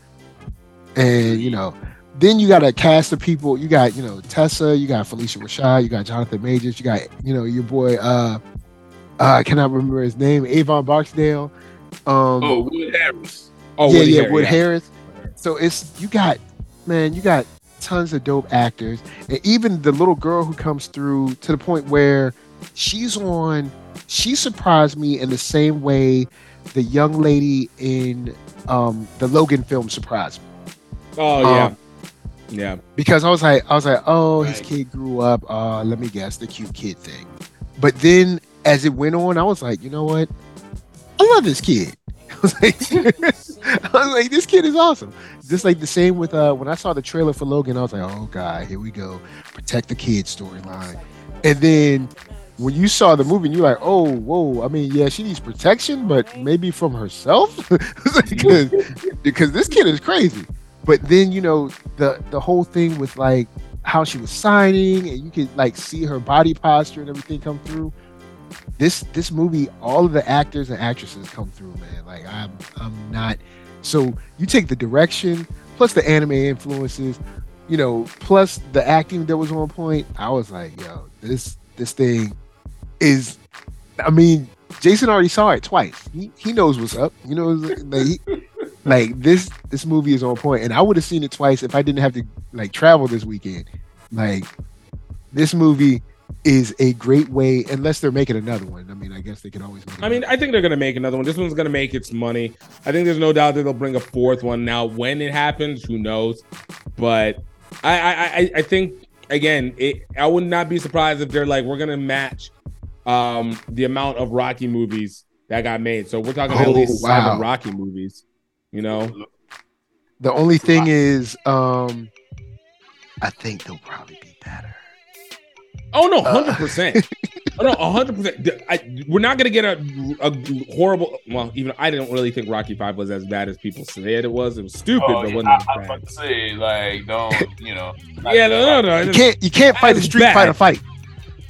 And you know, then you got a cast of people. You got you know Tessa, you got Phylicia Rashad, you got Jonathan Majors, you got you know your boy. uh uh, I cannot remember his name, Avon Barksdale. Um, oh, Wood Harris. Oh, yeah, yeah, Wood Harris. So it's you got man, you got tons of dope actors, and even the little girl who comes through to the point where she's on. She surprised me in the same way the young lady in um, the Logan film surprised me. Oh yeah. Um, yeah. Because I was like, I was like, oh, right. his kid grew up. Uh, let me guess, the cute kid thing. But then as it went on, I was like, you know what? I love this kid. I was like, I was like, this kid is awesome. Just like the same with uh when I saw the trailer for Logan, I was like, oh god, here we go, protect the kid storyline. And then when you saw the movie, you're like, oh, whoa. I mean, yeah, she needs protection, but maybe from herself, because because this kid is crazy. But then you know the the whole thing with like how she was signing, and you could like see her body posture and everything come through this this movie, all of the actors and actresses come through, man. Like I'm I'm not. So you take the direction plus the anime influences, you know, plus the acting that was on point. I was like, yo, this this thing is. I mean, Jason already saw it twice. He he knows what's up. You know, like, he, like this this movie is on point, and I would have seen it twice if I didn't have to like travel this weekend. Like this movie is a great way, unless they're making another one. I mean, I guess they could always make I mean, I think they're gonna make another one. This one's gonna make its money. I think there's no doubt that they'll bring a fourth one. Now, when it happens, who knows? But I I I, think again, it, I would not be surprised if they're like, we're gonna match um the amount of Rocky movies that got made. So we're talking oh, at least wow. seven Rocky movies. You know, the only thing is, um I think they'll probably be better. Oh no, uh, hundred percent. Oh no, hundred percent. We're not gonna get a, a horrible. Well, even I didn't really think Rocky Five was as bad as people said it was. It was stupid, oh, but yeah, wasn't I, I was about to say like, don't you know? yeah, no, no, no. You can't you can't fight a street bad. fighter fight.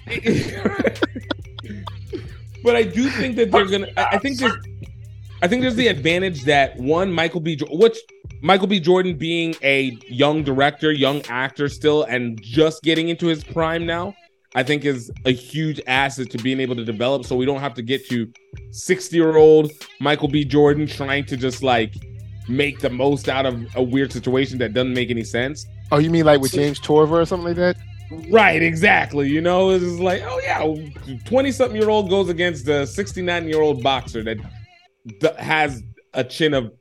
but I do think that they're gonna. I, I think there's. I think there's the advantage that one Michael B. which Michael B. Jordan being a young director, young actor still, and just getting into his prime now I think is a huge asset to being able to develop. So we don't have to get to 60 year old Michael B. Jordan trying to just like make the most out of a weird situation that doesn't make any sense. Oh, you mean like with James Torver or something like that? Right, exactly. You know, it's like, oh yeah, 20 something year old goes against a 69 year old boxer that has a chin of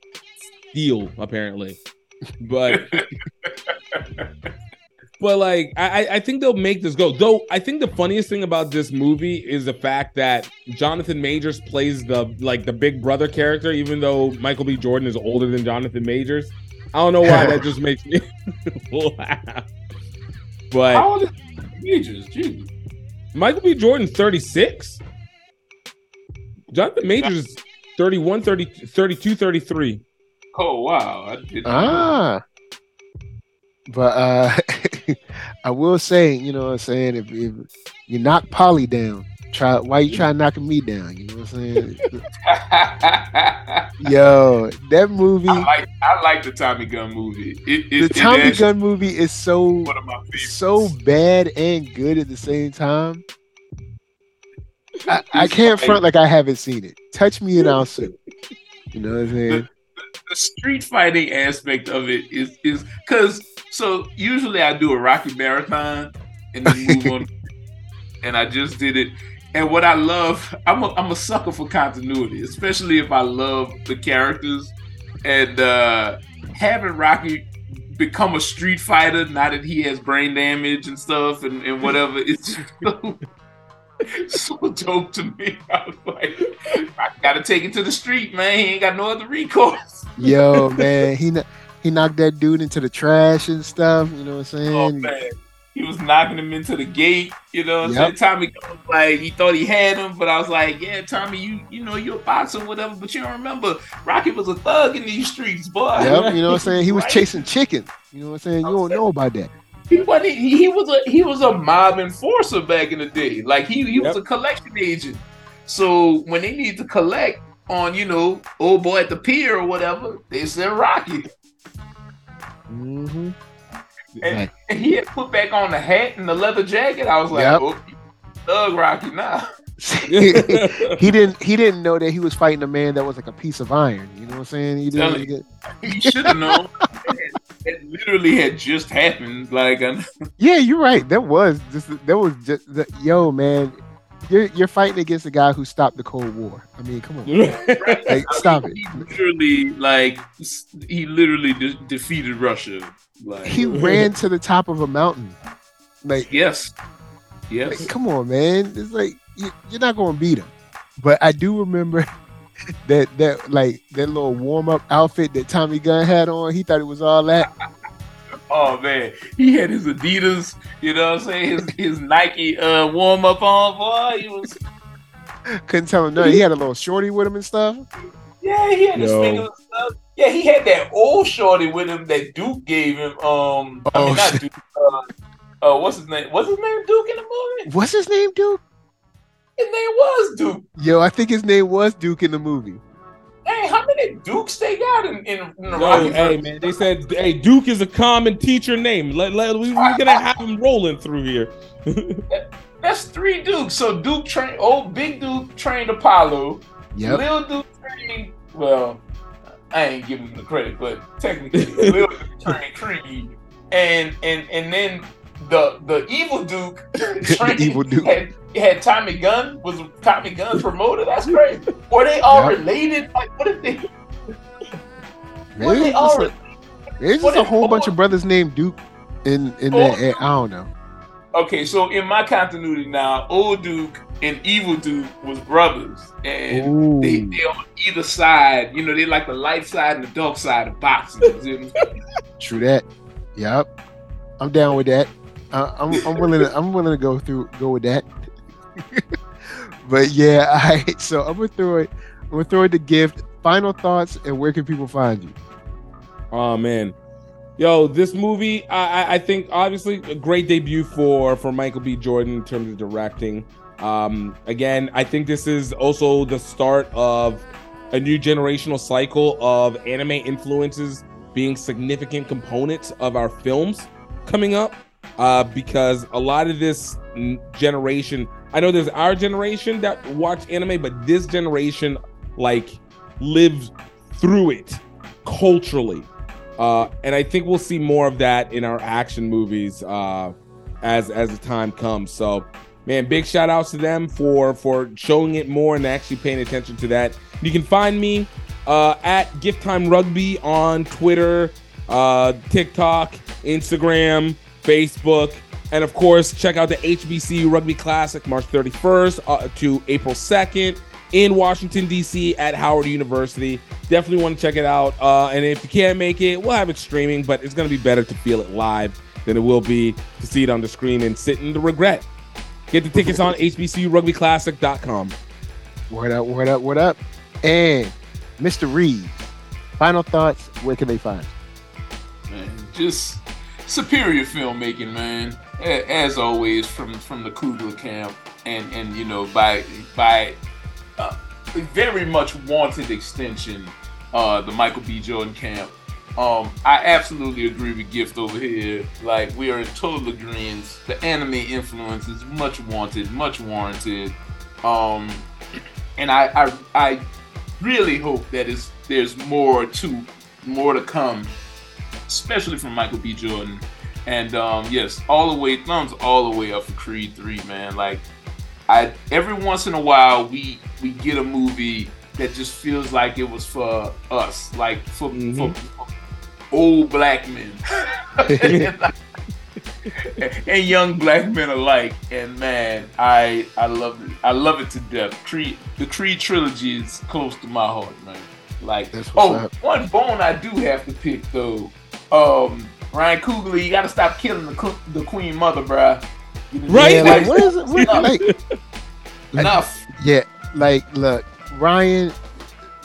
steel, apparently. But but like I, I think they'll make this go. Though I think the funniest thing about this movie is the fact that Jonathan Majors plays the like the big brother character, even though Michael B. Jordan is older than Jonathan Majors. I don't know why that just makes me laugh. But how old is Majors? Jesus. Michael B. Jordan 36. Jonathan Majors 31, 30, 32, 33. Oh wow. ah. But uh I will say, you know what I'm saying, if, if you knock Paulie down, try why you try knocking me down? You know what I'm saying? Yo, that movie. I like I like the Tommy Gunn movie. It, it, the Tommy Gunn movie is so so bad and good at the same time. I, I can't front like I haven't seen it. Touch me and I'll sue. You know what I'm saying? The, street fighting aspect of it is is because so usually I do a Rocky marathon and then move on. And I just did it. And what I love, I'm a, I'm a sucker for continuity, especially if I love the characters. And uh, having Rocky become a street fighter now that he has brain damage and stuff and, and whatever, it's just so, so dope to me. I was like, I gotta take it to the street, man. He ain't got no other recourse. Yo, man, he he knocked that dude into the trash and stuff. You know what I'm saying? Oh man, he was knocking him into the gate. You know, what yep. Tommy like he thought he had him, but I was like, yeah, Tommy, you you know you're a boxer, whatever, but you don't remember Rocky was a thug in these streets, boy. Yep, you know what I'm saying? He was right? chasing chicken. You know what I'm saying? You don't know about that. He, he, he was a he was a mob enforcer back in the day. Like he he was a collection agent. So when they need to collect on, you know, old boy at the pier or whatever, they send Rocky. Mm-hmm. And, and, he had put back on the hat and the leather jacket. I was like, yep. oh, Thug Rocky now. he didn't he didn't know that he was fighting a man that was like a piece of iron. You know what I'm saying? He didn't get... he should have known. it literally had just happened. Like, yeah, you're right. That was just that was just the, yo, man you're you're fighting against a guy who stopped the Cold War. I mean, come on, right. like, stop it. He literally, like, he literally de- defeated Russia. Like, he ran to the top of a mountain. Like, yes, yes. Like, come on, man. It's like you, you're not going to beat him. But I do remember that that like that little warm up outfit that Tommy Gunn had on. He thought it was all that. Oh man, he had his Adidas, you know what I'm saying? His his Nike uh warm up on, boy. He was couldn't tell him nothing. He had a little shorty with him and stuff. Yeah, he had his fingers stuff. Yeah, he had that old shorty with him that Duke gave him. Um, oh, I mean not Duke. Uh, uh, what's his name? What's his name Duke in the movie? What's his name Duke? His name was Duke. Yo, I think his name was Duke in the movie. Hey, how many Dukes they got in, in, in the Rocky? Hey, man, they said, hey, Duke is a common teacher name. Let, let, we, are gonna have him rolling through here. That's three Dukes. So Duke trained, old Big Duke trained Apollo. Yeah. Little Duke trained, well, I ain't giving him the credit, but technically, Little Duke trained Creed. And, and, and then the the evil Duke, the evil Duke had, had Tommy Gunn was Tommy Gunn's promoter. That's great. Were they all yep. related? Like, what if they? Maybe they all? A, there's just a whole bunch of brothers named Duke in in oh, that. I don't know. Okay, so in my continuity now, old Duke and evil Duke was brothers, and they they on either side. You know, they like the light side and the dark side of boxing. True that. Yep, I'm down with that. Uh, I'm I'm willing to I'm willing to go through go with that. but yeah, all right. So I'm gonna throw it. I'm gonna throw it the gift. Final thoughts and where can people find you? Oh man, yo, this movie I I think obviously a great debut for for Michael B. Jordan in terms of directing. Um, again, I think this is also the start of a new generational cycle of anime influences being significant components of our films coming up. Uh, because a lot of this generation, I know there's our generation that watch anime, but this generation like lives through it culturally. Uh, and I think we'll see more of that in our action movies uh, as as the time comes. So man, big shout outs to them for for showing it more and actually paying attention to that. You can find me uh, at Gift Time Rugby on Twitter, uh, TikTok, Instagram, Facebook, and of course, check out the HBCU Rugby Classic March 31st uh, to April 2nd in Washington D.C. at Howard University. Definitely want to check it out. Uh, and if you can't make it, we'll have it streaming, but it's going to be better to feel it live than it will be to see it on the screen and sit in the regret. Get the tickets on HBCURugbyClassic.com. What up, what up, what up? And Mr. Reed, final thoughts, where can they find Man, just superior filmmaking, man. As always, from from the Coogler camp, and and you know by by uh, very much wanted extension, uh, the Michael B. Jordan camp. Um, I absolutely agree with Gift over here. Like we are in total agreement. The anime influence is much wanted, much warranted. Um, and I, I, I really hope that is there's more to more to come, especially from Michael B. Jordan. And um, yes, all the way thumbs all the way up for Creed Three, man. Like I every once in a while we we get a movie that just feels like it was for us, like for, mm-hmm. for old black men and young black men alike. And man, I I love it. I love it to death. Creed, the Creed trilogy is close to my heart, man. Like, oh, one bone I do have to pick though. Um, Ryan Coogler, you gotta stop killing the the Queen Mother, bruh. Right? Yeah, like, what is it? What, like, enough. Yeah, like, look, Ryan.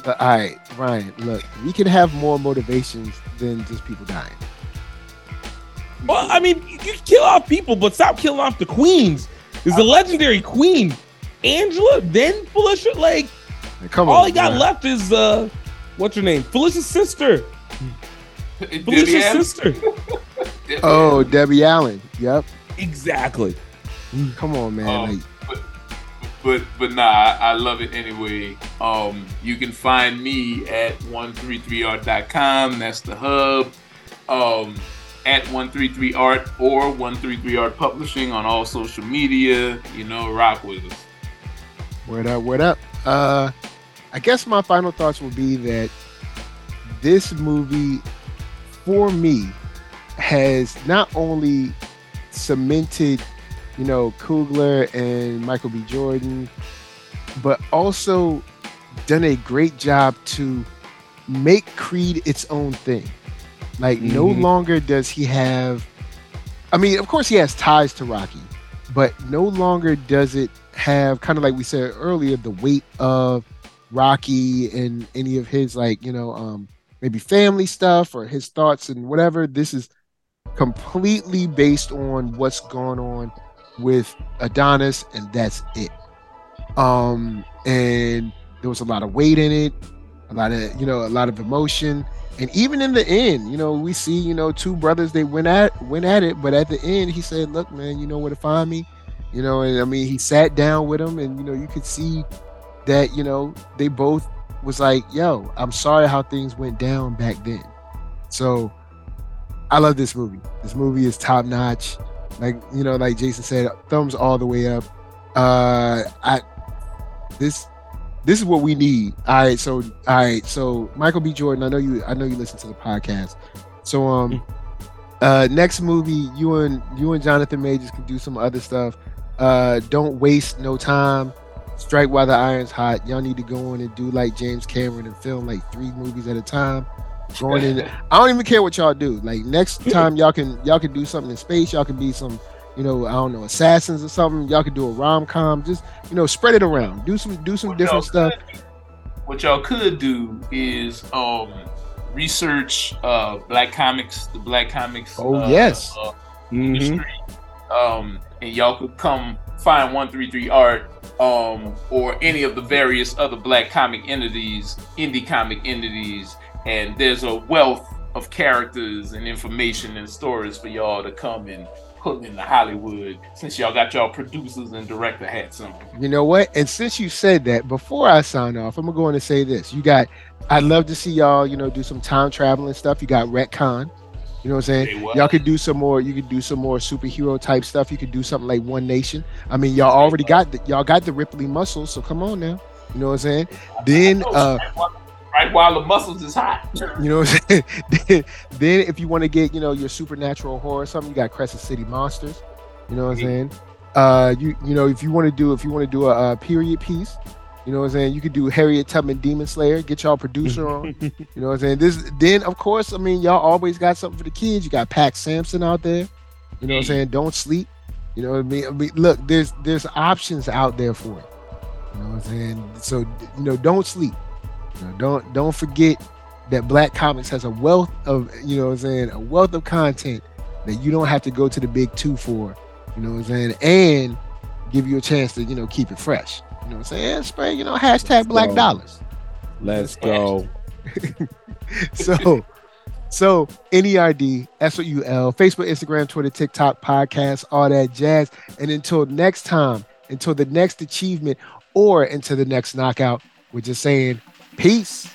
Uh, all right, Ryan. Look, we can have more motivations than just people dying. Well, I mean, you can kill off people, but stop killing off the queens. There's a legendary queen, Angela, then Phylicia. Like, come on, all he got man. left is uh, what's her name? Phylicia's sister. Phylicia's sister. oh, Debbie Allen. Yep. Exactly. Come on, man. Um, like, but, but but nah, I, I, love it anyway. Um, you can find me at 133art.com. That's the hub. Um, at 133art or 133art publishing on all social media. You know, rock with us. What up? What up? Uh, I guess my final thoughts will be that this movie, for me, has not only cemented, you know, Coogler and Michael B. Jordan, but also done a great job to make Creed its own thing. Like, mm-hmm. no longer does he have, I mean, of course, he has ties to Rocky, but no longer does it have, kind of like we said earlier, the weight of Rocky and any of his, like, you know, um, maybe family stuff or his thoughts and whatever. This is completely based on what's going on with Adonis, and that's it. Um, and there was a lot of weight in it, a lot of you know, a lot of emotion, and even in the end, you know, we see you know two brothers they went at went at it, but at the end he said, "Look, man, you know where to find me," you know, and I mean he sat down with him, and you know you could see that you know they both was like, "Yo, I'm sorry how things went down back then." So I love this movie. This movie is top notch. Like you know, like Jason said, thumbs all the way up. Uh, I this this is what we need. All right, so all right, so Michael B. Jordan, I know you, I know you listen to the podcast. So um, mm. uh, next movie, you and you and Jonathan Majors can do some other stuff. Uh, don't waste no time. Strike while the iron's hot. Y'all need to go in and do like James Cameron and film like three movies at a time. Going in, I don't even care what y'all do. Like next time, y'all can y'all can do something in space. Y'all can be some you know, I don't know, assassins or something. Y'all can do a rom com. Just you know, spread it around. Do some do some what different stuff. Could, what y'all could do is um research uh black comics, the black comics. Oh uh, yes. Uh, mm-hmm. Um, and y'all could come find one three three art um or any of the various other black comic entities, indie comic entities, and there's a wealth of characters and information and stories for y'all to come and putting into Hollywood since y'all got y'all producers and director hats on. You know what? And since you said that, before I sign off, I'm gonna say this. You got I'd love to see y'all, you know, do some time traveling stuff. You got Retcon. You know what I'm saying? Y'all could do some more. You could do some more superhero type stuff. You could do something like One Nation. I mean, y'all already got the y'all got the Ripley muscles, so come on now. You know what I'm saying? Then uh right while the muscles is hot. You know what I'm saying? then, if you want to get, you know, your supernatural horror or something, you got Crescent City Monsters. You know what I'm saying? Uh you you know, if you want to do if you want to do a, a, period piece, you know what I'm saying? You could do Harriet Tubman Demon Slayer, get y'all producer on. you know what I'm saying? This then of course, I mean, y'all always got something for the kids. You got Pax Samson out there. You know what I'm saying? Don't sleep. You know what I mean? I mean, look, there's there's options out there for it. You know what I'm saying? So you know, don't sleep. You know, don't don't forget that Black Comics has a wealth of you know what I'm saying a wealth of content that you don't have to go to the big two for. You know what I'm saying, and give you a chance to you know keep it fresh. You know what I'm saying? Spray, you know, hashtag Let's Black go. Dollars. Let's go. so. So NERD, S-O-U-L, Facebook, Instagram, Twitter, TikTok, podcast, all that jazz. And until next time, until the next achievement or until the next knockout, we're just saying Peace.